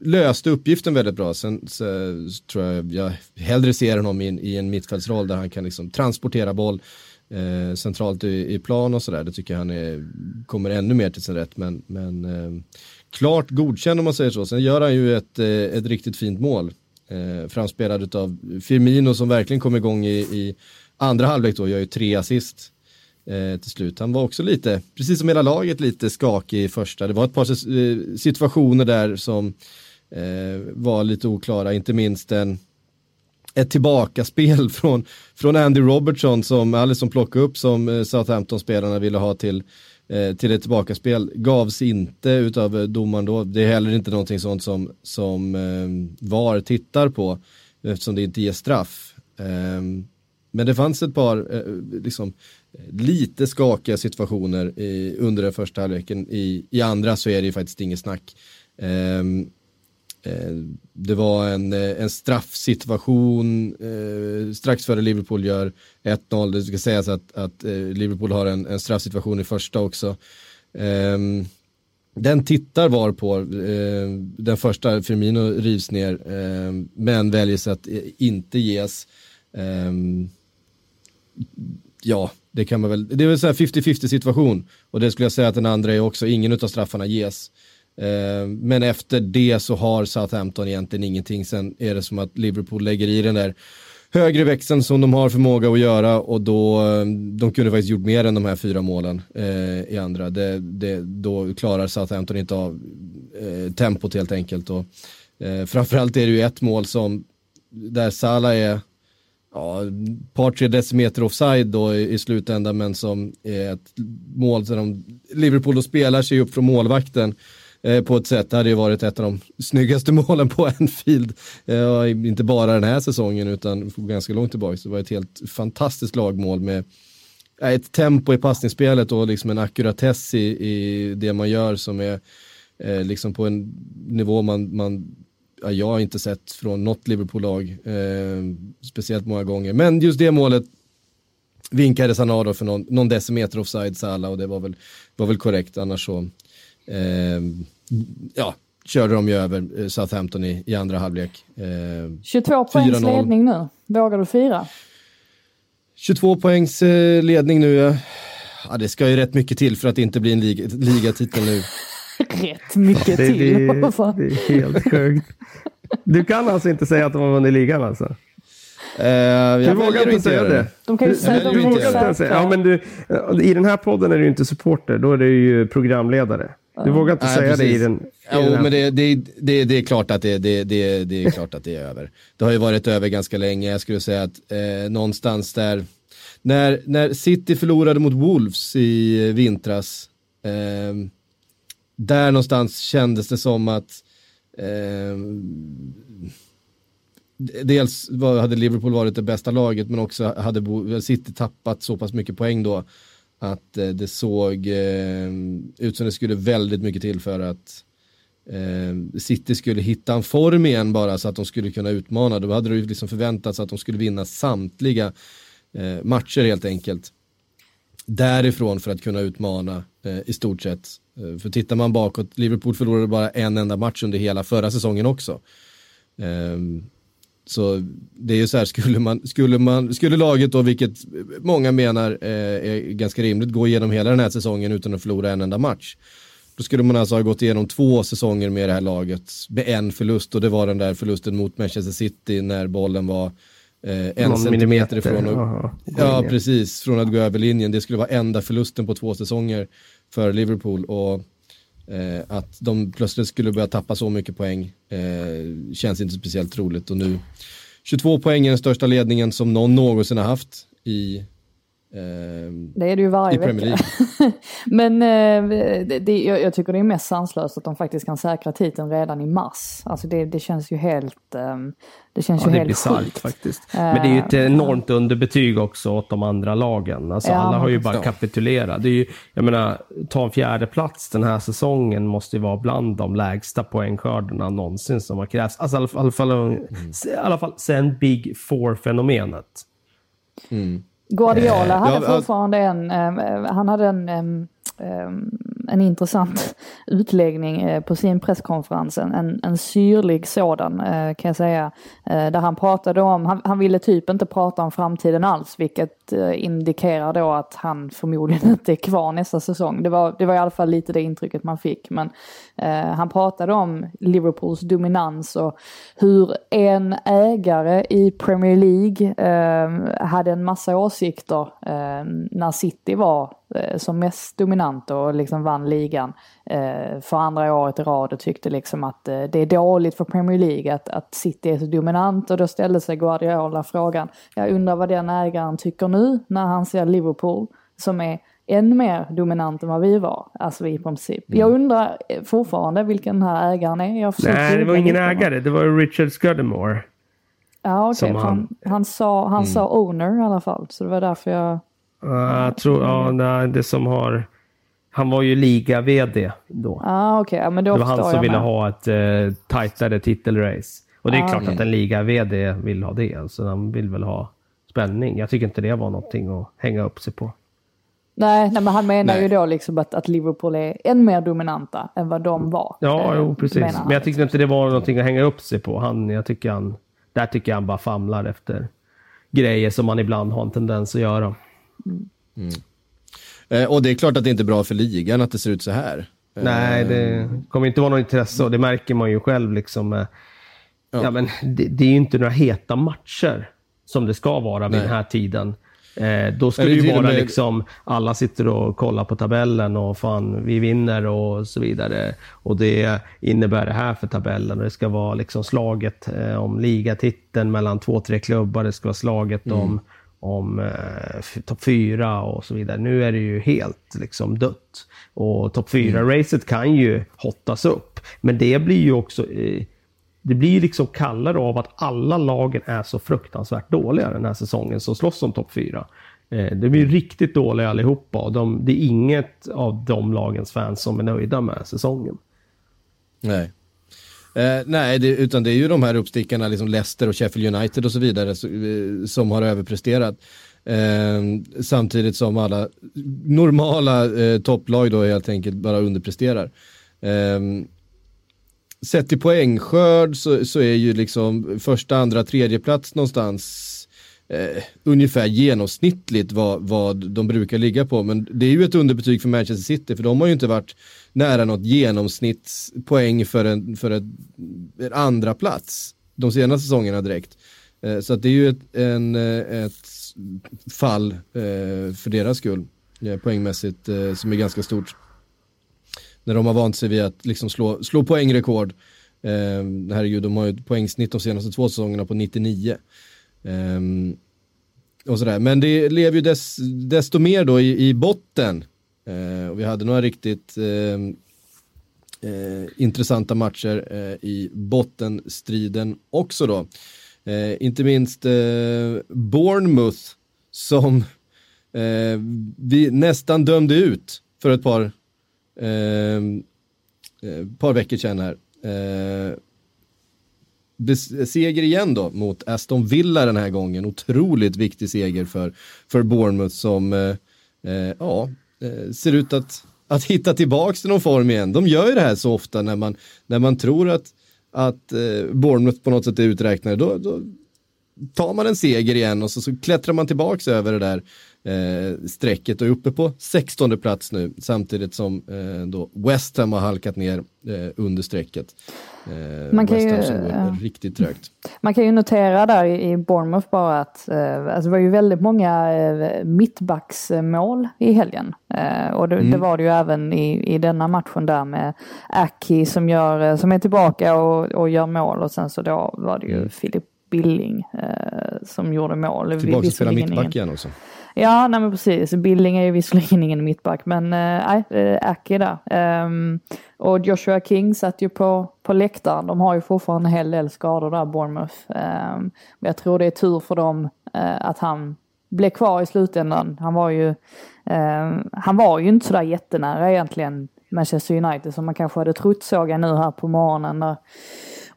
löste uppgiften väldigt bra. Sen så, så tror jag jag hellre ser honom i, i en mittfältsroll där han kan liksom transportera boll eh, centralt i, i, plan och sådär. Det tycker jag han är, kommer ännu mer till sin rätt. Men, men eh, klart godkänd om man säger så. Sen gör han ju ett, eh, ett riktigt fint mål. Eh, framspelad av Firmino som verkligen kom igång i, i andra halvlek då, gör ju tre assist eh, till slut. Han var också lite, precis som hela laget, lite skakig i första. Det var ett par eh, situationer där som eh, var lite oklara, inte minst en ett tillbakaspel [laughs] från, från Andy Robertson som Alisson plockade upp som eh, Southampton-spelarna ville ha till, eh, till ett tillbakaspel. Gavs inte utav eh, domaren då. Det är heller inte någonting sånt som, som eh, VAR tittar på eftersom det inte ger straff. Eh, men det fanns ett par eh, liksom, lite skakiga situationer i, under den första halvleken. I, I andra så är det ju faktiskt inget snack. Um, det var en, eh, en straffsituation eh, strax före Liverpool gör 1-0. Det ska sägas att, att eh, Liverpool har en, en straffsituation i första också. Eh, den tittar var på, eh, den första Firmino rivs ner, ehm, men väljer sig att eh, inte ges. Ehm, ja, det kan man väl, det är väl så här 50-50 situation. Och det skulle jag säga att den andra är också, ingen av straffarna ges. Eh, men efter det så har Southampton egentligen ingenting. Sen är det som att Liverpool lägger i den där högre växeln som de har förmåga att göra och då, eh, de kunde faktiskt gjort mer än de här fyra målen eh, i andra. Det, det, då klarar Southampton inte av eh, tempot helt enkelt. Och, eh, framförallt är det ju ett mål som, där Salah är ja, par tre decimeter offside då i, i slutändan men som är ett mål där de, Liverpool då spelar sig upp från målvakten eh, på ett sätt, det hade ju varit ett av de snyggaste [laughs] målen på Anfield. Eh, inte bara den här säsongen utan ganska långt tillbaka. Så det var ett helt fantastiskt lagmål med eh, ett tempo i passningsspelet och liksom en akkuratess i, i det man gör som är eh, liksom på en nivå man, man jag har inte sett från något Liverpool-lag eh, speciellt många gånger. Men just det målet av då för någon, någon decimeter offside Salah och det var väl, var väl korrekt. Annars så eh, ja, körde de ju över eh, Southampton i, i andra halvlek. Eh, 22 poängs ledning nu. Vågar du fira? 22 poängs eh, ledning nu. Ja. ja, det ska ju rätt mycket till för att det inte blir en lig ligatitel nu. [laughs] rätt mycket det, till. Det, [laughs] det är helt sjukt. Du kan alltså inte säga att de har vunnit ligan alltså? Uh, jag du vågar inte säga det. De kan ju säga, de du inte säga. Ja, men du, I den här podden är du inte supporter, då är du ju programledare. Du vågar inte Nej, säga precis. det i den. I jo, den men det, det, det, det, är klart att det, det, det, det är klart att det är över. Det har ju varit över ganska länge. Jag skulle säga att eh, någonstans där, när, när City förlorade mot Wolves i vintras, eh, där någonstans kändes det som att eh, dels var, hade Liverpool varit det bästa laget men också hade City tappat så pass mycket poäng då att eh, det såg eh, ut som det skulle väldigt mycket till för att eh, City skulle hitta en form igen bara så att de skulle kunna utmana. Då hade det liksom förväntats att de skulle vinna samtliga eh, matcher helt enkelt därifrån för att kunna utmana eh, i stort sett. Eh, för tittar man bakåt, Liverpool förlorade bara en enda match under hela förra säsongen också. Ehm, så det är ju så här, skulle, man, skulle, man, skulle laget då, vilket många menar eh, är ganska rimligt, gå igenom hela den här säsongen utan att förlora en enda match. Då skulle man alltså ha gått igenom två säsonger med det här laget med en förlust och det var den där förlusten mot Manchester City när bollen var eh, en Någon centimeter ifrån att, ja, precis, från att gå över linjen. Det skulle vara enda förlusten på två säsonger för Liverpool. Och eh, att de plötsligt skulle börja tappa så mycket poäng eh, känns inte speciellt troligt. Och nu 22 poäng är den största ledningen som någon någonsin har haft i det är det ju varje vecka. [laughs] Men eh, det, det, jag, jag, tycker det är mest sanslöst att de faktiskt kan säkra titeln redan i mars. Alltså det, det känns ju helt... Um, det känns ja, ju helt sjukt. faktiskt. Men det är ju ett uh, enormt underbetyg också åt de andra lagen. Alltså ja, alla har ju bara så. kapitulerat. Det är ju, jag menar, ta en fjärde plats den här säsongen måste ju vara bland de lägsta poängskördarna någonsin som har krävts. Alltså i alla fall, i alla fall, mm. i alla fall sen Big Four-fenomenet. Mm. Guardiola hade ja, fortfarande en, eh, han hade en Ehm, en intressant utläggning eh, på sin presskonferens, en, en syrlig sådan eh, kan jag säga. Eh, där han pratade om, han, han ville typ inte prata om framtiden alls, vilket indikerar då att han förmodligen [laughs] inte är kvar nästa säsong. Det var, det var i alla fall lite det intrycket man fick. Men eh, han pratade om Liverpools dominans och hur en ägare i Premier League eh, hade en massa åsikter eh, när City var som mest dominant och liksom vann ligan eh, för andra året i rad och tyckte liksom att eh, det är dåligt för Premier League att, att City är så dominant och då ställde sig Guardiola frågan, jag undrar vad den ägaren tycker nu när han ser Liverpool som är än mer dominant än vad vi var, alltså i princip. Mm. Jag undrar fortfarande vilken den här ägaren är. Jag Nej, det var ingen ägare, det var Richard Scudamore. Ja, okej. Okay, han, han, sa, han mm. sa owner i alla fall, så det var därför jag jag tror, ja, nej, det som har... Han var ju liga-vd då. Ah, okay. ja, men då det var han som ville med. ha ett uh, tajtare titelrace. Och det är ah, klart okay. att en liga-vd vill ha det. Så han vill väl ha spänning. Jag tycker inte det var någonting att hänga upp sig på. Nej, nej men han menar nej. ju då liksom att, att Liverpool är än mer dominanta än vad de var. Ja, eh, jo, precis. Men jag tyckte inte det var någonting att hänga upp sig på. Han, jag tycker han, där tycker jag han bara famlar efter grejer som man ibland har en tendens att göra. Mm. Eh, och det är klart att det inte är bra för ligan att det ser ut så här. Nej, det eh, kommer inte vara något intresse och det märker man ju själv. Liksom, ja. ja. men det, det, är ju inte några heta matcher som det ska vara vid Nej. den här tiden. Eh, då ska det ju vara med... liksom, alla sitter och kollar på tabellen och fan, vi vinner och så vidare. Och det innebär det här för tabellen. Och det ska vara liksom slaget eh, om ligatiteln mellan två, tre klubbar. Det ska vara slaget mm. om om eh, topp fyra och så vidare. Nu är det ju helt liksom dött. Och topp fyra racet kan ju hottas upp. Men det blir ju också... Eh, det blir ju liksom kallare av att alla lagen är så fruktansvärt dåliga den här säsongen som slåss om topp fyra. Eh, det blir riktigt dåliga allihopa och de, det är inget av de lagens fans som är nöjda med säsongen. Nej. Eh, nej, det, utan det är ju de här uppstickarna, liksom Leicester och Sheffield United och så vidare, så, eh, som har överpresterat. Eh, samtidigt som alla normala eh, topplag då helt enkelt bara underpresterar. Eh, sett till poängskörd så, så är ju liksom första, andra, tredje plats någonstans eh, ungefär genomsnittligt vad, vad de brukar ligga på. Men det är ju ett underbetyg för Manchester City för de har ju inte varit nära något genomsnittspoäng för en, för en, en andra plats de senaste säsongerna direkt. Eh, så att det är ju ett, en, eh, ett fall eh, för deras skull poängmässigt som är ganska stort. När de har vant sig vid att liksom slå, slå poängrekord. Eh, herregud, de har ju ett poängsnitt de senaste två säsongerna på 99. Och sådär. Men det lever ju dess, desto mer då i, i botten. Eh, och vi hade några riktigt eh, eh, intressanta matcher eh, i bottenstriden också då. inte minst Bournemouth som vi nästan dömde ut för ett par, par veckor sedan här seger igen då mot Aston Villa den här gången. Otroligt viktig seger för, för Bournemouth som eh, ja, Eh, ser ut att, att hitta tillbaks till någon form igen. De gör ju det här så ofta när man, när man tror att, att eh, Bournemouth på något sätt är uträknade. Då, då tar man en seger igen och så, så klättrar man tillbaks över det där eh, strecket och är uppe på 16 plats nu samtidigt som eh, då West Ham har halkat ner eh, under strecket. Eh, man kan West Ham ju, som går ja. riktigt trögt. Man kan ju notera där i Bournemouth bara att eh, alltså det var ju väldigt många eh, mittbacksmål i helgen. Eh, och det, mm. det, var det ju även i, i denna matchen där med Aki som, gör, som är tillbaka och, och gör mål och sen så då var det ju mm. Filip Billing eh, som gjorde mål. Tillbaka och spela mittback igen också. Ja, nej men precis. Billing är ju visserligen ingen mittback, men eh, nej, äh, Aki där. Um, och Joshua King satt ju på, på läktaren. De har ju fortfarande en hel del skador där, Bournemouth. Um, men jag tror det är tur för dem uh, att han blev kvar i slutändan. Han var ju, um, han var ju inte sådär jättenära egentligen Manchester United som man kanske hade trott såg jag nu här på morgonen. Där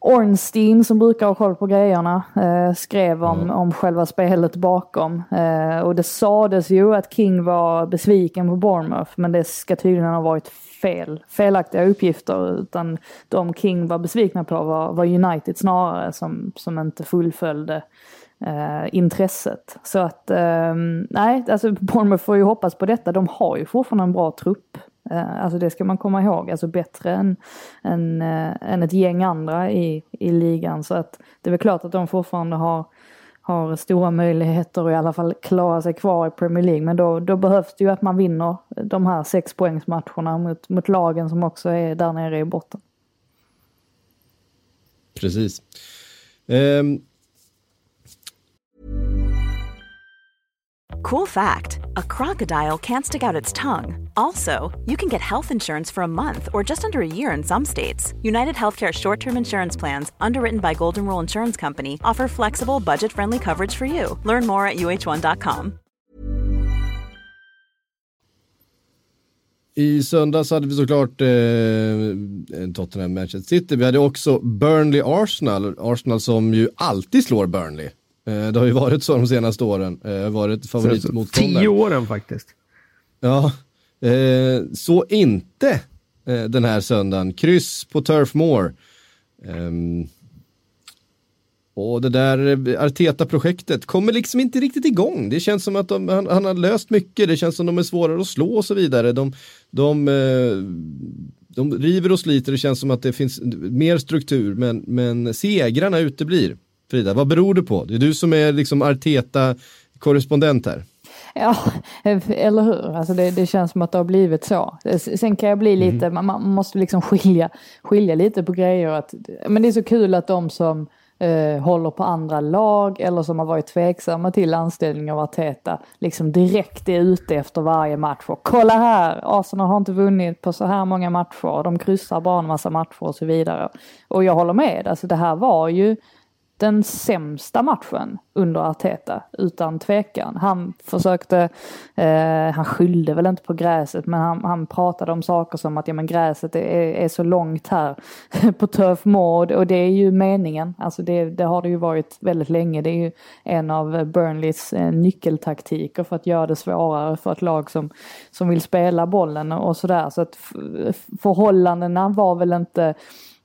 Ornstein som brukar ha koll på grejerna eh, skrev om, mm. om själva spelet bakom. Eh, och det sades ju att King var besviken på Bournemouth men det ska tydligen ha varit fel, felaktiga uppgifter. Utan de King var besvikna på var, var United snarare som, som inte fullföljde eh, intresset. Så att eh, nej, alltså Bournemouth får ju hoppas på detta. De har ju fortfarande en bra trupp. Eh, alltså det ska man komma ihåg, alltså bättre än, än, äh, än ett gäng andra i, i ligan. Så att det är väl klart att de fortfarande har, har stora möjligheter att i alla fall klara sig kvar i Premier League. Men då, då behövs det ju att man vinner de här sexpoängsmatcherna mot, mot lagen som också är där nere i botten. Precis. Um... Cool fact a crocodile can't stick out its tongue. Also, you can get health insurance for a month or just under a year in some states. United Healthcare short term insurance plans, underwritten by Golden Rule Insurance Company, offer flexible, budget friendly coverage for you. Learn more at uh1.com. I söndags hade vi såklart eh, Tottenham Manchester City. Vi hade också Burnley Arsenal. Arsenal som ju alltid slår Burnley. Eh, det har ju varit så de senaste åren. Eh, varit favoritmotståndare. Tio åren faktiskt. Ja, Eh, så inte den här söndagen. Kryss på Turf Moor. Eh, och det där Arteta-projektet kommer liksom inte riktigt igång. Det känns som att de, han, han, har löst mycket. Det känns som att de är svårare att slå och så vidare. De, de, de river och sliter. Det känns som att det finns mer struktur, men, men segrarna uteblir. Frida, vad beror det på? Det är du som är liksom Arteta-korrespondent här. Ja, [laughs] eller hur? Alltså det, det, känns som att det har blivit så. Sen kan jag bli mm. lite, mm. man, måste liksom skilja, skilja lite på grejer. Att, men det är så kul att de som eh, håller på andra lag eller som har varit tveksamma till anställning av Arteta liksom direkt är ute efter varje match. Och kolla här, Arsenal har inte vunnit på så här många matcher. De kryssar bara en massa matcher och så vidare. Och jag håller med, alltså det här var ju den sämsta matchen under Arteta, utan tvekan. Han försökte, eh, han skyllde väl inte på gräset, men han, han pratade om saker som att ja, men gräset är, är så långt här [laughs] på Turf Moor och det är ju meningen. Alltså det, det, har det ju varit väldigt länge. Det är ju en av Burnleys eh, nyckeltaktiker för att göra det svårare för ett lag som, som vill spela bollen och sådär. Så att förhållandena var väl inte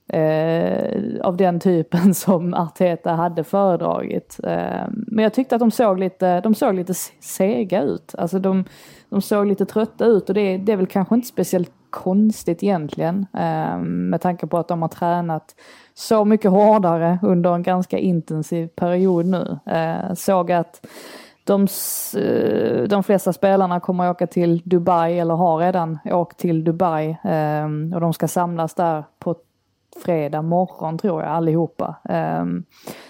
eh, av den typen [laughs] som Arteta hade föredragit. Eh, men jag tyckte att de såg lite, de såg lite sega ut. Alltså de, de såg lite trötta ut och det, det är väl kanske inte speciellt konstigt egentligen. Eh, med tanke på att de har tränat så mycket hårdare under en ganska intensiv period nu. Eh, såg att de, eh, de flesta spelarna kommer att åka till Dubai eller har redan åkt till Dubai eh, och de ska samlas där på fredag morgon tror jag allihopa. Um,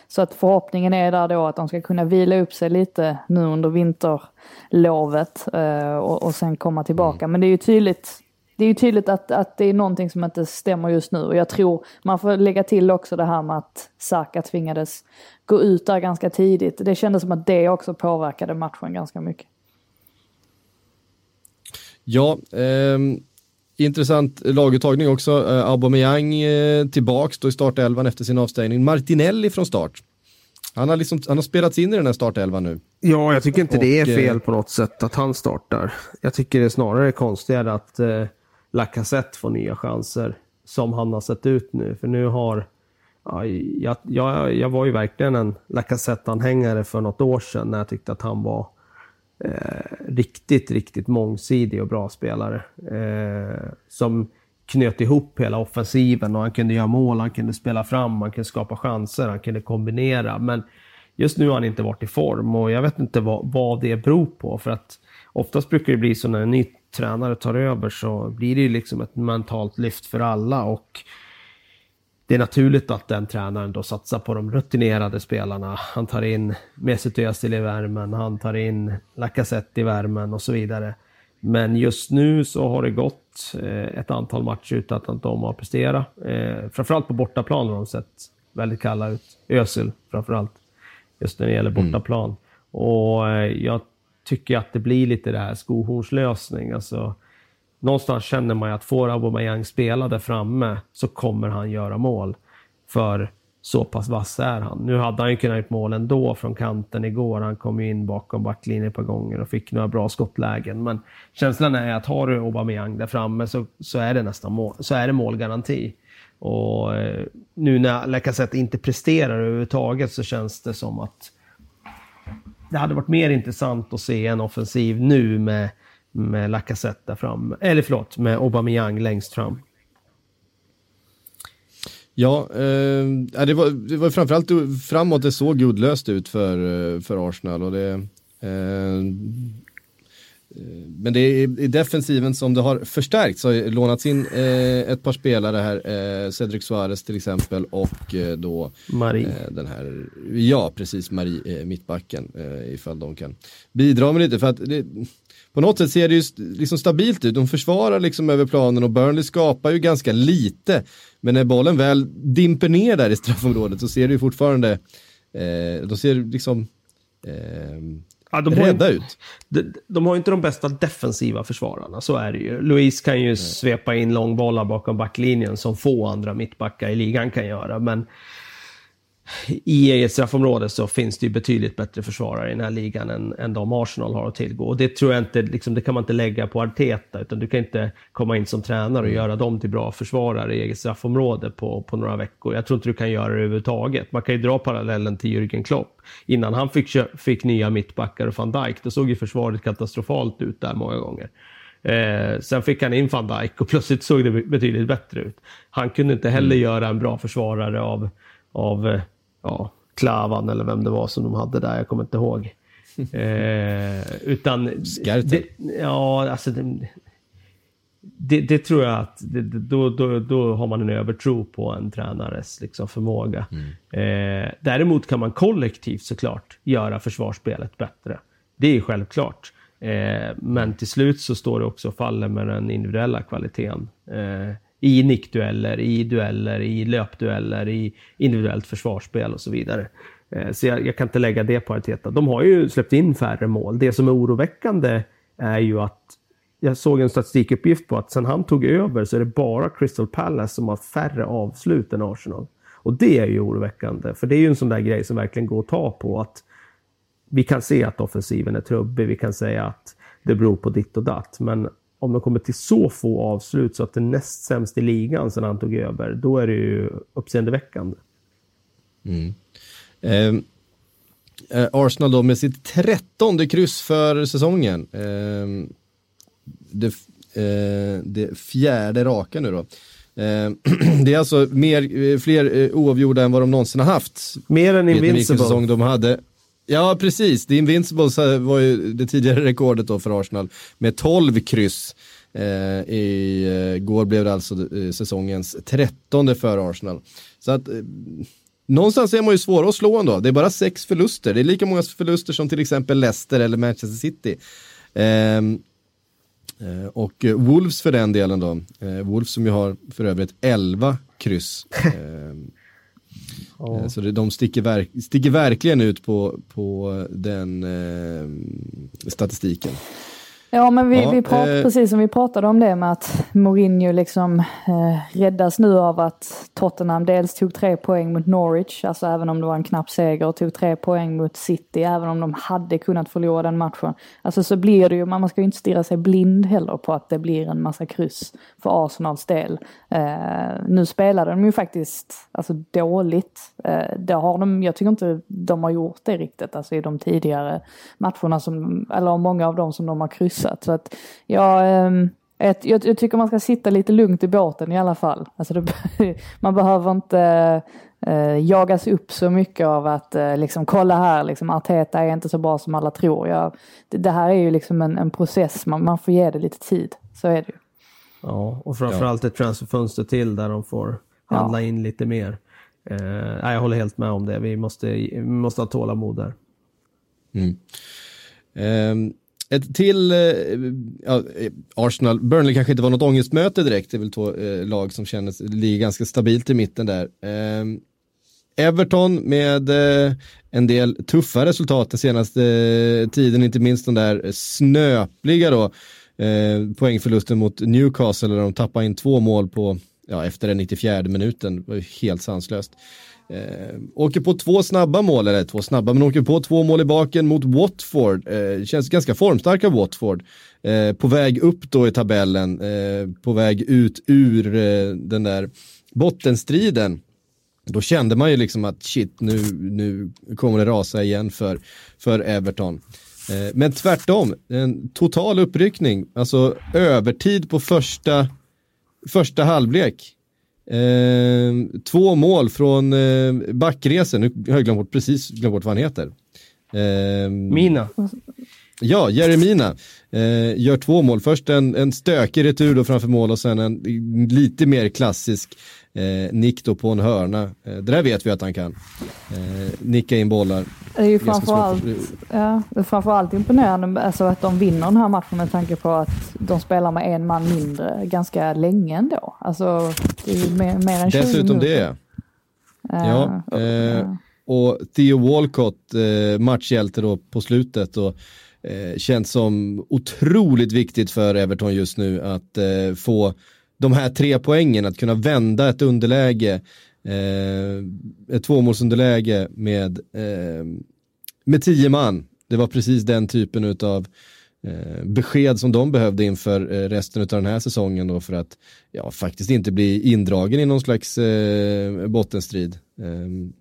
så att förhoppningen är där då att de ska kunna vila upp sig lite nu under vinterlovet uh, och, och sen komma tillbaka. Mm. Men det är ju tydligt det är ju tydligt att, att det är någonting som inte stämmer just nu och jag tror man får lägga till också det här med att Saka tvingades gå ut där ganska tidigt. Det kändes som att det också påverkade matchen ganska mycket. Ja, ehm Intressant laguttagning också. Uh, Aubameyang uh, tillbaks då i startelvan efter sin avstängning. Martinelli från start. Han har, liksom, han har spelats in i den här startelvan nu. Ja, jag tycker inte och, det är eh, fel på något sätt att han startar. Jag tycker det är snarare konstigare att eh, Lacazette får nya chanser som han har sett ut nu. För nu har... Ja, jag, jag, jag var ju verkligen en Lacazette-anhängare för något år sedan när jag tyckte att han var eh, riktigt, riktigt mångsidig och bra spelare. Eh, som knöt ihop hela offensiven och han kunde göra mål, han kunde spela fram, han kunde skapa chanser, han kunde kombinera. Men just nu har han inte varit i form och jag vet inte vad, vad det beror på. För att oftast brukar det bli så när en ny tränare tar över så blir det ju liksom ett mentalt lyft för alla och det är naturligt att den tränaren då satsar på de rutinerade spelarna. Han tar in Mesut Özil i värmen, han tar in Lacazette i värmen och så vidare. Men just nu så har det gått eh, ett antal matcher utan att de har presterat. Eh, framförallt på bortaplan har de sett väldigt kalla ut. Özil framförallt. Just när det gäller mm. bortaplan. Mm. Och eh, jag tycker att det blir lite det här skohornslösning. Alltså, någonstans känner man ju att får Aubameyang spela där framme så kommer han göra mål. För så pass vass är han. Nu hade han ju kunnat göra mål ändå från kanten igår. Han kom ju in bakom backlinjen ett par gånger och fick några bra skottlägen. Men känslan är att har du Aubameyang där framme så, så är det nästan mål, så är det målgaranti. Och eh, nu när Lacazette inte presterar överhuvudtaget så känns det som att det hade varit mer intressant att se en offensiv nu med, med Lacazette där framme. Eller förlåt, med Aubameyang längst fram. Ja, eh, det, var, det var framförallt framåt det såg gudlöst ut för, eh, för Arsenal. Och det, eh, men det är i defensiven som det har förstärkts. Har lånats in eh, ett par spelare här, eh, Cedric Suarez till exempel och eh, då Marie. Eh, den här, ja precis, Marie, eh, mittbacken, eh, ifall de kan bidra med lite. För att det, på något sätt ser det ju liksom stabilt ut. De försvarar liksom över planen och Burnley skapar ju ganska lite. Men när bollen väl dimper ner där i straffområdet så ser det ju fortfarande, eh, de ser liksom eh, ja, de rädda ju, ut. De, de, har ju inte de bästa defensiva försvararna, så är det ju. Louise kan ju Nej. svepa in långbollar bakom backlinjen som få andra mittbackar i ligan kan göra. Men i eget straffområde så finns det ju betydligt bättre försvarare i den här ligan än, än de Arsenal har att tillgå. Och det tror jag inte, liksom, det kan man inte lägga på Arteta, utan du kan inte komma in som tränare och mm. göra dem till bra försvarare i eget straffområde på, på några veckor. Jag tror inte du kan göra det överhuvudtaget. Man kan ju dra parallellen till Jürgen Klopp. Innan han fick, fick nya mittbackar och van Dijk, då såg ju försvaret katastrofalt ut där många gånger. Eh, sen fick han in van Dijk och plötsligt såg det betydligt bättre ut. Han kunde inte heller mm. göra en bra försvarare av, av eh, ja, Klavan eller vem det var som de hade där, jag kommer inte ihåg. [laughs] eh, utan... Det, ja, alltså... Det, det, det, tror jag att det, då, då, då har man en övertro på en tränares liksom, förmåga. Mm. Eh, däremot kan man kollektivt såklart göra försvarsspelet bättre. Det är självklart. Eh, men till slut så står det också och faller med den individuella kvaliteten. Eh, i nickdueller, i dueller, i löpdueller, i individuellt försvarsspel och så vidare. Eh, så jag, jag, kan inte lägga det på Arteta. De har ju släppt in färre mål. Det som är oroväckande är ju att jag såg en statistikuppgift på att sen han tog över så är det bara Crystal Palace som har färre avslut än Arsenal. Och det är ju oroväckande, för det är ju en sån där grej som verkligen går att ta på. att Vi kan se att offensiven är trubbig, vi kan säga att det beror på ditt och datt, men om de kommer till så få avslut så att det näst sämst i ligan sedan han tog över, då är det ju uppseendeväckande. Mm. Eh, eh, Arsenal då med sitt trettonde kryss för säsongen. Eh, det, eh, det, fjärde raka nu då. Eh, [clears throat] det är alltså mer, fler eh, oavgjorda än vad de någonsin har haft. Mer än Invincible. säsong de hade. Ja, precis. The Invincibles var ju det tidigare rekordet då för Arsenal med 12 kryss. Eh, I eh, går blev det alltså eh, säsongens trettonde för Arsenal. Så att eh, någonstans är man ju svåra att slå ändå. Det är bara sex förluster. Det är lika många förluster som till exempel Leicester eller Manchester City. Ehm, eh, och Wolves för den delen då. Eh, Wolves som ju har för övrigt 11 kryss. [laughs] Ehm, Ja. Eh, så det, de sticker, verk, sticker, verkligen ut på, på den eh, statistiken. Ja, men vi, Ja, vi prat, eh. precis som vi pratade om det med att Mourinho liksom eh, räddas nu av att Tottenham dels tog tre poäng mot Norwich, alltså även om det var en knapp seger, och tog tre poäng mot City, även om de hade kunnat förlora den matchen. Alltså så blir det ju, man ska ju inte stirra sig blind heller på att det blir en massa kryss för Arsenals del. Eh, nu spelade de ju faktiskt alltså, dåligt. Eh, det har de, jag tycker inte de har gjort det riktigt, alltså i de tidigare matcherna, som, eller många av dem som de har kryssat. Så att jag, ehm, ett, jag, jag tycker man ska sitta lite lugnt i båten i alla fall. Alltså det, [laughs] man behöver inte eh, jagas upp så mycket av att eh, liksom kolla här, liksom, Arteta är inte så bra som alla tror. Jag, det, det här är ju liksom en, en process, man, man får ge det lite tid. Så är det ju. Ja, och framförallt ett transferfönster till där de får handla in lite mer. Eh, jag håller helt med om det. Vi måste, vi måste ha tålamod där. Ehm, ett till, eh, ja, eh, Arsenal, Burnley kanske inte var något ångestmöte direkt, det är väl två eh, lag som kändes, ligger ganska stabilt i mitten där. Eh, Everton med eh, en del tuffa resultat den senaste eh, tiden, inte minst de där snöpliga då, eh, poängförlusten mot Newcastle där de tappade in två mål på, ja, efter den 94 minuten, det var ju helt sanslöst. Eh, åker på två snabba mål, eller två snabba, men åker på två mål i baken mot Watford. Eh, känns ganska formstarka Watford. Eh, på väg upp då i tabellen, eh, på väg ut ur eh, den där bottenstriden. Då kände man ju liksom att shit, nu, nu kommer det rasa igen för, för Everton. Eh, men tvärtom, en total uppryckning, alltså övertid på första, första halvlek. Eh, två mål från eh, backresen, nu har jag glömt bort, precis glömt bort vad han heter. Eh, Mina. Ja, Jeremina eh, gör två mål. Först en, en stökig retur då framför mål och sen en lite mer klassisk eh, nick då på en hörna. Eh, det där vet vi att han kan. Eh, nicka in bollar. Det är ju framförallt, svårt ja, det är framförallt imponerande alltså att de vinner den här matchen med tanke på att de spelar med en man mindre ganska länge ändå. Alltså det är ju mer, mer än 20 Dessutom det minuter. ja. Eh, och Theo Walcott, eh, matchhjälte då på slutet och eh, känns som otroligt viktigt för Everton just nu att eh, få de här tre poängen, att kunna vända ett underläge, eh, ett tvåmålsunderläge med, eh, med tio man. Det var precis den typen av eh, besked som de behövde inför eh, resten av den här säsongen då för att ja, faktiskt inte bli indragen i någon slags eh, bottenstrid. Eh,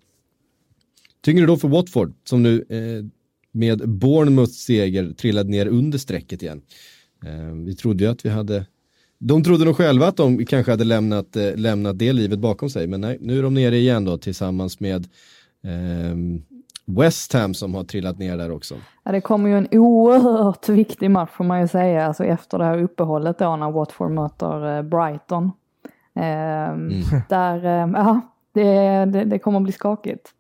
tyngre då för Watford som nu eh, med Bournemouths seger trillade ner under strecket igen. Eh, vi trodde ju att vi hade de trodde nog själva att de kanske hade lämnat, eh, lämnat det livet bakom sig, men nej, nu är de nere igen då tillsammans med eh, West Ham som har trillat ner där också. Ja, det kommer ju en oerhört viktig match får man ju säga, alltså efter det här uppehållet då när Watford möter eh, Brighton. Ehm, Där, eh, ja, det, det, det kommer att bli skakigt.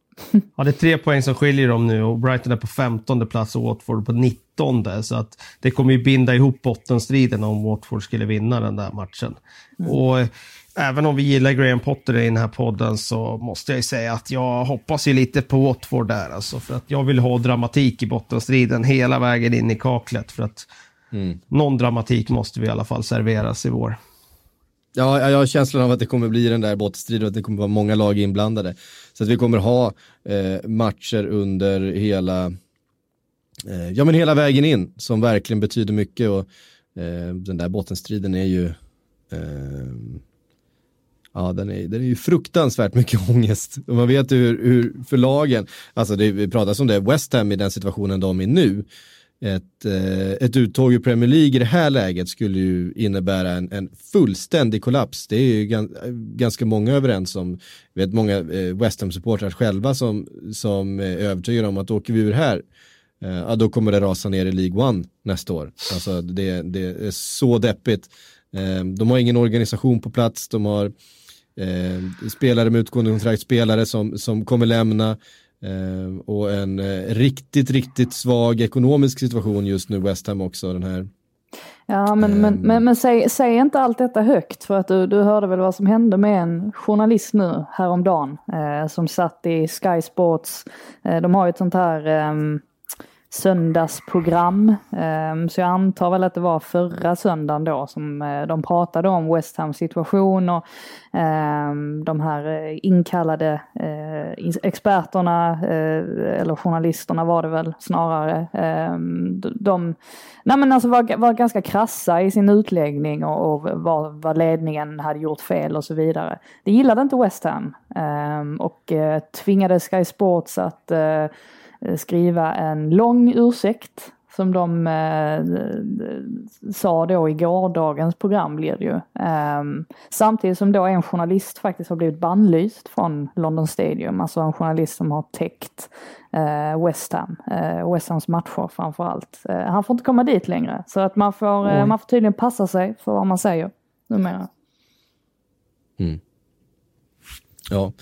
Ja, det är tre poäng som skiljer dem nu och Brighton är på 15 plats och Watford på 19. Så att det kommer ju binda ihop bottenstriden om Watford skulle vinna den där matchen. Och eh, även om vi gillar Graham Potter i den här podden så måste jag ju säga att jag hoppas ju lite på Watford där. Alltså, för att jag vill ha dramatik i bottenstriden hela vägen in i kaklet. För att någon dramatik måste vi i alla fall serveras i vår. Ja, jag har känslan av att det kommer bli den där bottenstriden och att det kommer vara många lag inblandade. Så att vi kommer ha eh, matcher under hela, eh, ja men hela vägen in som verkligen betyder mycket och eh, den där bottenstriden är ju, eh, ja den är, den är ju fruktansvärt mycket [laughs] ångest. Och man vet hur, hur för lagen, alltså det, vi pratar om det, West Ham i den situationen de är nu, ett, eh, ett uttåg ur Premier League i det här läget skulle ju innebära en, en fullständig kollaps. Det är ju gan, ganska många överens om, vet många eh, West Ham-supportrar själva som, som är övertygade om att åker vi ur här, eh, ja, då kommer det rasa ner i League One nästa år. Alltså det, det är så deppigt. De har ingen organisation på plats, de har eh, spelare med utgående kontrakt, spelare som, som kommer lämna. Eh, och en eh, riktigt, riktigt svag ekonomisk situation just nu, West Ham också, den här. Ja, men, men, men, men säg, säg inte allt detta högt för att du, du hörde väl vad som hände med en journalist nu häromdagen eh, som satt i Sky Sports. Eh, de har ju ett sånt här eh, söndagsprogram. Ehm, så jag antar väl att det var förra söndagen då som eh, de pratade om West Hams situation och ehm, de här eh, inkallade eh, experterna, eller journalisterna var det väl snarare. Ehm, de nej men alltså var, var ganska krassa i sin utläggning och, och vad, vad ledningen hade gjort fel och så vidare. Det gillade inte West Ham och tvingade Sky Sports att skriva en lång ursäkt som de eh, sa då i gårdagens program blir det ju. Eh, samtidigt som då en journalist faktiskt har blivit bannlyst från London Stadium, alltså en journalist som har täckt eh, West Ham, eh, West Hams matcher framförallt. Eh, han får inte komma dit längre, så att man får, eh, man får tydligen passa sig för vad man säger numera. Mm. Ja,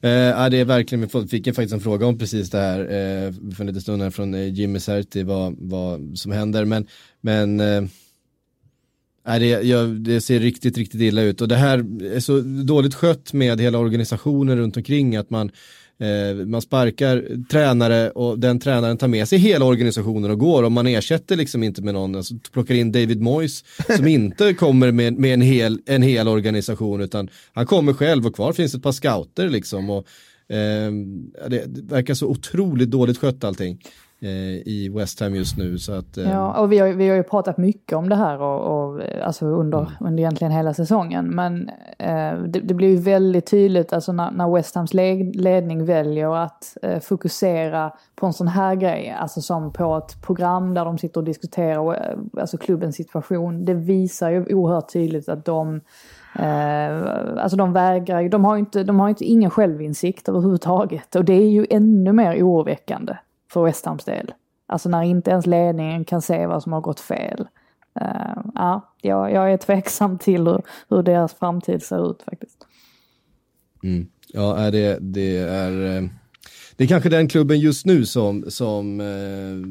eh, det är verkligen, vi fick faktiskt en fråga om precis det här eh, för en liten stund här från eh, Jimmy Serti vad, vad som händer. Men, men eh, det, jag, det ser riktigt, riktigt illa ut och det här är så dåligt skött med hela organisationen runt omkring att man man sparkar tränare och den tränaren tar med sig hela organisationen och går och man ersätter liksom inte med någon, alltså plockar in David Moyes som [laughs] inte kommer med, med en, hel, en hel organisation utan han kommer själv och kvar finns ett par scouter liksom och eh, det, det verkar så otroligt dåligt skött allting. Eh, i West Ham just nu. Så att, eh... Ja, och vi har, vi har ju pratat mycket om det här och, och alltså under, mm. under egentligen hela säsongen. Men eh, det, det, blir ju väldigt tydligt alltså när, när West Hams ledning väljer att eh, fokusera på en sån här grej, alltså som på ett program där de sitter och diskuterar eh, alltså klubbens situation. Det visar ju oerhört tydligt att de Eh, alltså de vägrar de har ju inte, de har inte ingen självinsikt överhuvudtaget. Och det är ju ännu mer oroväckande för West Hams del. Alltså när inte ens ledningen kan se vad som har gått fel. Uh, ja, jag, jag är tveksam till hur, hur deras framtid ser ut faktiskt. Mm. Ja, det, det är eh, det är kanske den klubben just nu som, som eh,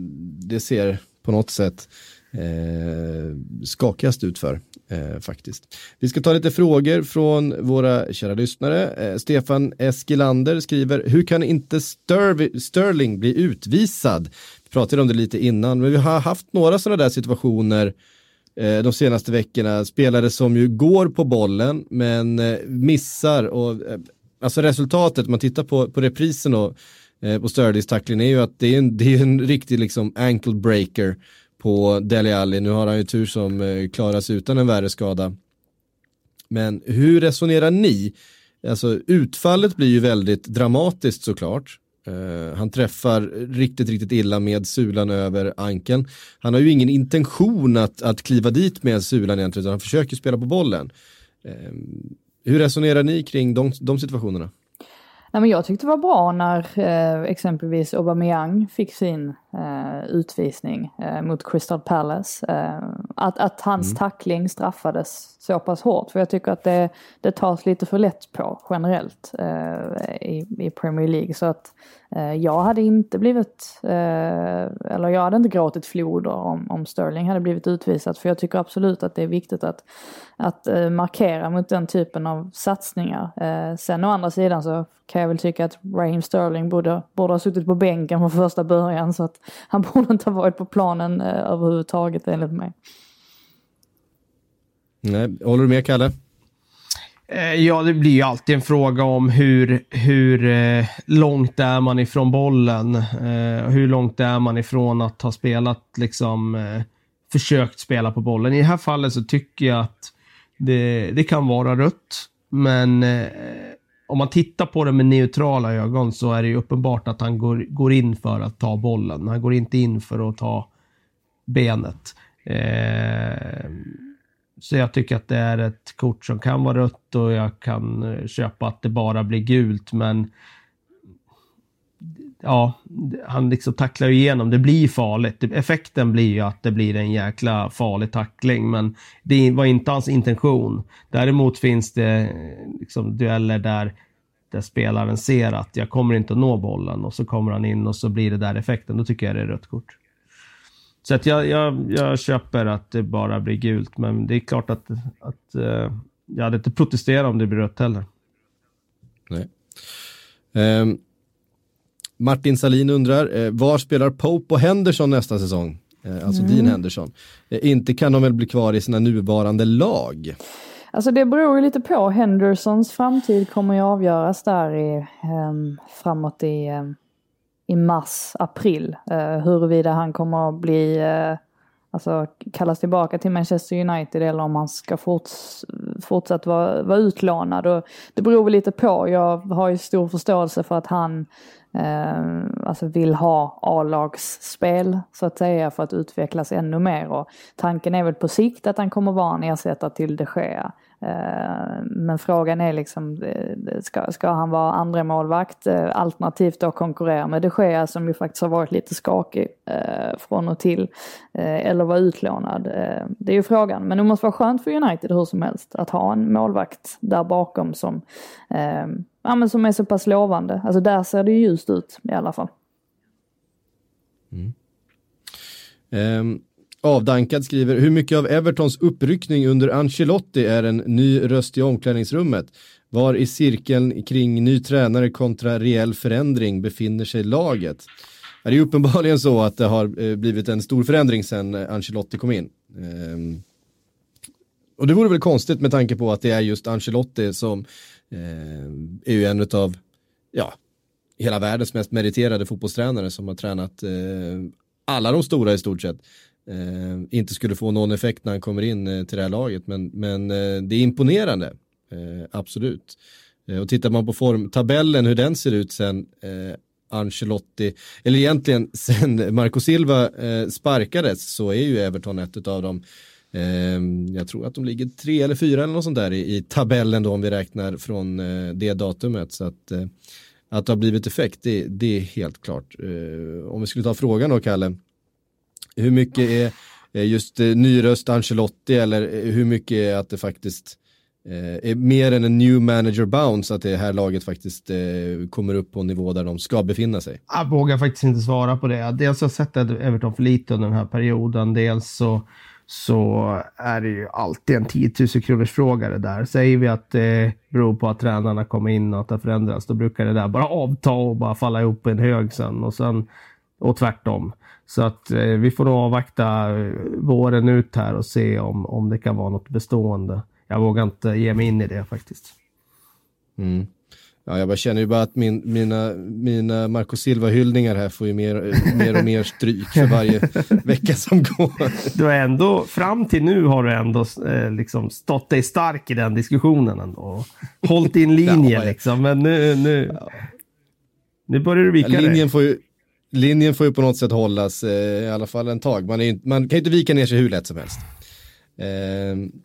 det ser på något sätt eh, skakigast ut för eh, faktiskt. Vi ska ta lite frågor från våra kära lyssnare. Eh, Stefan Eskilander skriver, hur kan inte Ster Sterling bli utvisad? Vi pratade om det lite innan, men vi har haft några sådana där situationer eh, de senaste veckorna. Spelare som ju går på bollen men eh, missar och eh, alltså resultatet, man tittar på, på reprisen och eh, på Sterlings tackling är ju att det är en, det är en riktig liksom ankle breaker på Dele Alli. Nu har han ju tur som eh, klarar sig utan en värre skada. Men hur resonerar ni? Alltså utfallet blir ju väldigt dramatiskt såklart. Uh, han träffar riktigt, riktigt illa med sulan över ankeln. Han har ju ingen intention att, att kliva dit med sulan egentligen, utan han försöker spela på bollen. Uh, hur resonerar ni kring de, de situationerna? Nej, men jag tyckte det var bra när eh, exempelvis Aubameyang fick sin eh, utvisning eh, mot Crystal Palace. Eh, att, att hans mm. tackling straffades så pass hårt. För jag tycker att det, det tas lite för lätt på generellt eh, i, i Premier League. Så att Eh, jag hade inte blivit, eh, eller jag hade inte gråtit floder om, om Sterling hade blivit utvisad. För jag tycker absolut att det är viktigt att, att eh, markera mot den typen av satsningar. sen å andra sidan så kan jag väl tycka att Raheem Sterling borde, borde ha suttit på bänken från första början. Så att han [laughs] borde inte ha varit på planen överhuvudtaget enligt mig. Nej, håller du med Kalle? Eh, ja, det blir ju alltid en fråga om hur, hur eh, långt är man ifrån bollen? Eh, hur långt är man ifrån att ha spelat, liksom, försökt spela på bollen? I det här fallet så tycker jag att det, det kan vara rött, men om man tittar på det med neutrala ögon så är det ju uppenbart att han går, går in för att ta bollen. Han går inte in för att ta benet. Eh, så jag tycker att det är ett kort som kan vara rött och jag kan eh, köpa att det bara blir gult, men ja, han liksom tacklar igenom. Det blir farligt. Effekten blir ju att det blir en jäkla farlig tackling, men det var inte hans intention. Däremot finns det eh, liksom dueller där, där spelaren ser att jag kommer inte att nå bollen och så kommer han in och så blir det där effekten. Då tycker jag det är rött kort. Så att jag, jag, jag köper att det bara blir gult, men det är klart att, att uh, jag hade inte protesterat om det blir rött heller. Nej. Um, Martin Salin undrar, eh, var spelar Pope och Henderson nästa säsong? Eh, alltså mm. Dean Henderson. Eh, inte kan de väl bli kvar i sina nuvarande lag? Alltså det beror ju lite på. Hendersons framtid kommer ju avgöras där i, um, framåt i, um, i mars, april. Uh, huruvida han kommer att bli, uh, alltså kallas tillbaka till Manchester United eller om han ska forts, fortsatt vara, vara utlånad. Och det beror väl lite på. Jag har ju stor förståelse för att han Eh, alltså vill ha A-lagsspel så att säga för att utvecklas ännu mer. Och tanken är väl på sikt att han kommer vara en ersättare till de Gea. Eh, men frågan är liksom, eh, ska, ska han vara andra målvakt alternativt då konkurrera med de Gea som ju faktiskt har varit lite skakig från och till. Eller vara utlånad. Det är ju frågan. Men det måste vara skönt för United hur som helst att ha en målvakt där bakom som ja, men som är så pass lovande. Alltså där ser det ljust ut i alla fall. Mm. Um, avdankad skriver, hur mycket av Evertons uppryckning under Ancelotti är en ny röst i omklädningsrummet? Var i cirkeln kring ny tränare kontra reell förändring befinner sig laget? Det är uppenbarligen så att det har eh, blivit en stor förändring sedan eh, Ancelotti kom in. Um, och det vore väl konstigt med tanke på att det är just Ancelotti som Eh, är ju en av, ja, hela världens mest meriterade fotbollstränare som har tränat eh, alla de stora i stort sett. Eh, inte skulle få någon effekt när han kommer in eh, till det här laget, men, men eh, det är imponerande. Eh, absolut. och tittar man på formtabellen, hur den ser ut sen Ancelotti, eller egentligen [laughs] sen Marco Silva sparkades så är ju Everton ett av de Ehm, jag tror att de ligger tre eller fyra eller något sånt där i, tabellen då om vi räknar från eh, det datumet. Så att, eh, att det har blivit effekt, det, det är helt klart. Eh, om vi skulle ta frågan då, Kalle. Hur mycket är just nyröst Ancelotti eller hur mycket är att det faktiskt är mer än en new manager bounce att det här laget faktiskt kommer upp på en nivå där de ska befinna sig? Jag vågar faktiskt inte svara på det. Dels har jag sett Everton för lite under den här perioden. Dels så så är det ju alltid en 10 000 kronors fråga det där. Säger vi att det beror på att tränarna kommer in och att det förändras, då brukar det där bara avta och bara falla ihop i en hög sen och sen och tvärtom. Så att eh, vi får nog avvakta eh, våren ut här och se om, om det kan vara något bestående. Jag vågar inte ge mig in i det faktiskt. Mm. Ja, jag bara känner ju bara att min, mina, mina Marco Silva-hyllningar här får ju mer, mer och mer stryk för varje [laughs] vecka som går. Du har ändå, fram till nu har du ändå eh, liksom stått dig stark i den diskussionen ändå. Hållit din [laughs] linje ja, liksom, men nu, nu, ja. nu börjar du vika ja, linjen Får ju, linjen får ju på något sätt hållas, eh, i alla fall en tag. Man, är, man kan ju inte vika ner sig hur lätt som helst. Eh,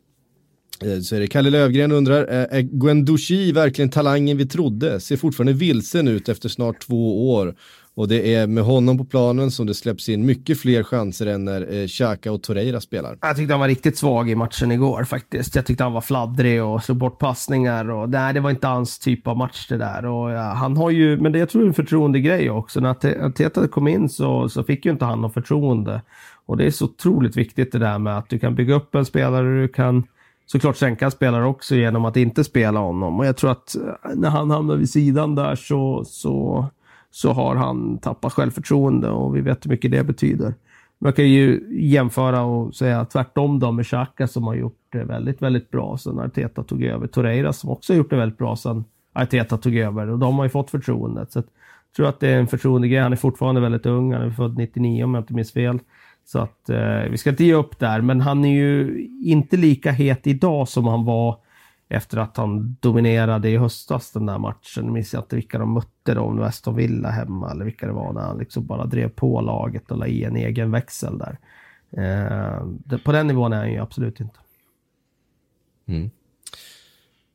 Eh, så är det Kalle Lövgren undrar, eh, är Guendouchi verkligen talangen vi trodde? Ser fortfarande vilsen ut efter snart två år. Och det är med honom på planen som det släpps in mycket fler chanser än när eh, Xhaka och Torreira spelar. Jag tyckte han var riktigt svag i matchen igår faktiskt. Jag tyckte han var fladdrig och slog bort passningar. Och, nej, det var inte hans typ av match det där. Och, ja, han har ju, men det jag tror är en förtroendegrej också. När Teta kom in så, så fick ju inte han något förtroende. Och det är så otroligt viktigt det där med att du kan bygga upp en spelare, du kan såklart sänka spelare också genom att inte spela honom. Och jag tror att eh, när han hamnar vid sidan där så, så, så har han tappat självförtroende och vi vet hur mycket det betyder. Man kan ju jämföra och säga tvärtom då med Xhaka som har gjort det väldigt, väldigt bra sen Arteta tog över. Torreira som också har gjort det väldigt bra sen Arteta tog över och de har ju fått förtroendet. Så jag tror att det är en förtroendegrej. Han är fortfarande väldigt ung. Han är född 99 om jag inte minns fel. Så att eh, vi ska inte ge upp där, men han är ju inte lika het idag som han var efter att han dominerade i höstas den där matchen. Jag minns inte vilka de mötte då, om Weston Villa hemma eller vilka det var när han liksom bara drev på laget och la i en egen växel där. Eh, på den nivån är han ju absolut inte. Mm.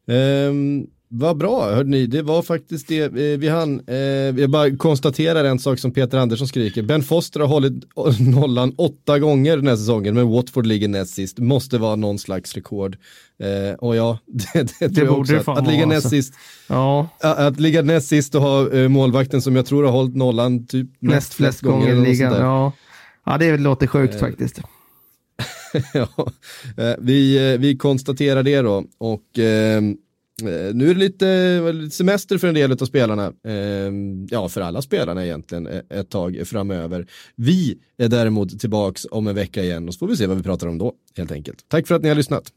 Um, vad bra, hörde ni, det var faktiskt det eh, vi hann. Eh, jag bara konstaterar en sak som Peter Andersson skriker. Ben Foster har hållit [laughs] nollan åtta gånger den här säsongen, men Watford ligger näst sist. Måste vara någon slags rekord. Eh, och ja, det, [laughs] det, det tror jag också. Att, att ligga näst alltså. sist, ja. att ligga näst sist och ha eh, målvakten som jag tror har hållit nollan typ näst, näst flest gånger. gånger ligan, ja. ja, det låter sjukt eh. faktiskt. [laughs] ja, eh, vi, vi konstaterar det då och Eh, Eh, nu är det eh, lite semester för en del av spelarna. Eh, ja, för alla spelarna egentligen ett tag framöver. Vi är däremot tillbaks om en vecka igen och så får vi se vad vi pratar om då helt enkelt. Tack för att ni har lyssnat.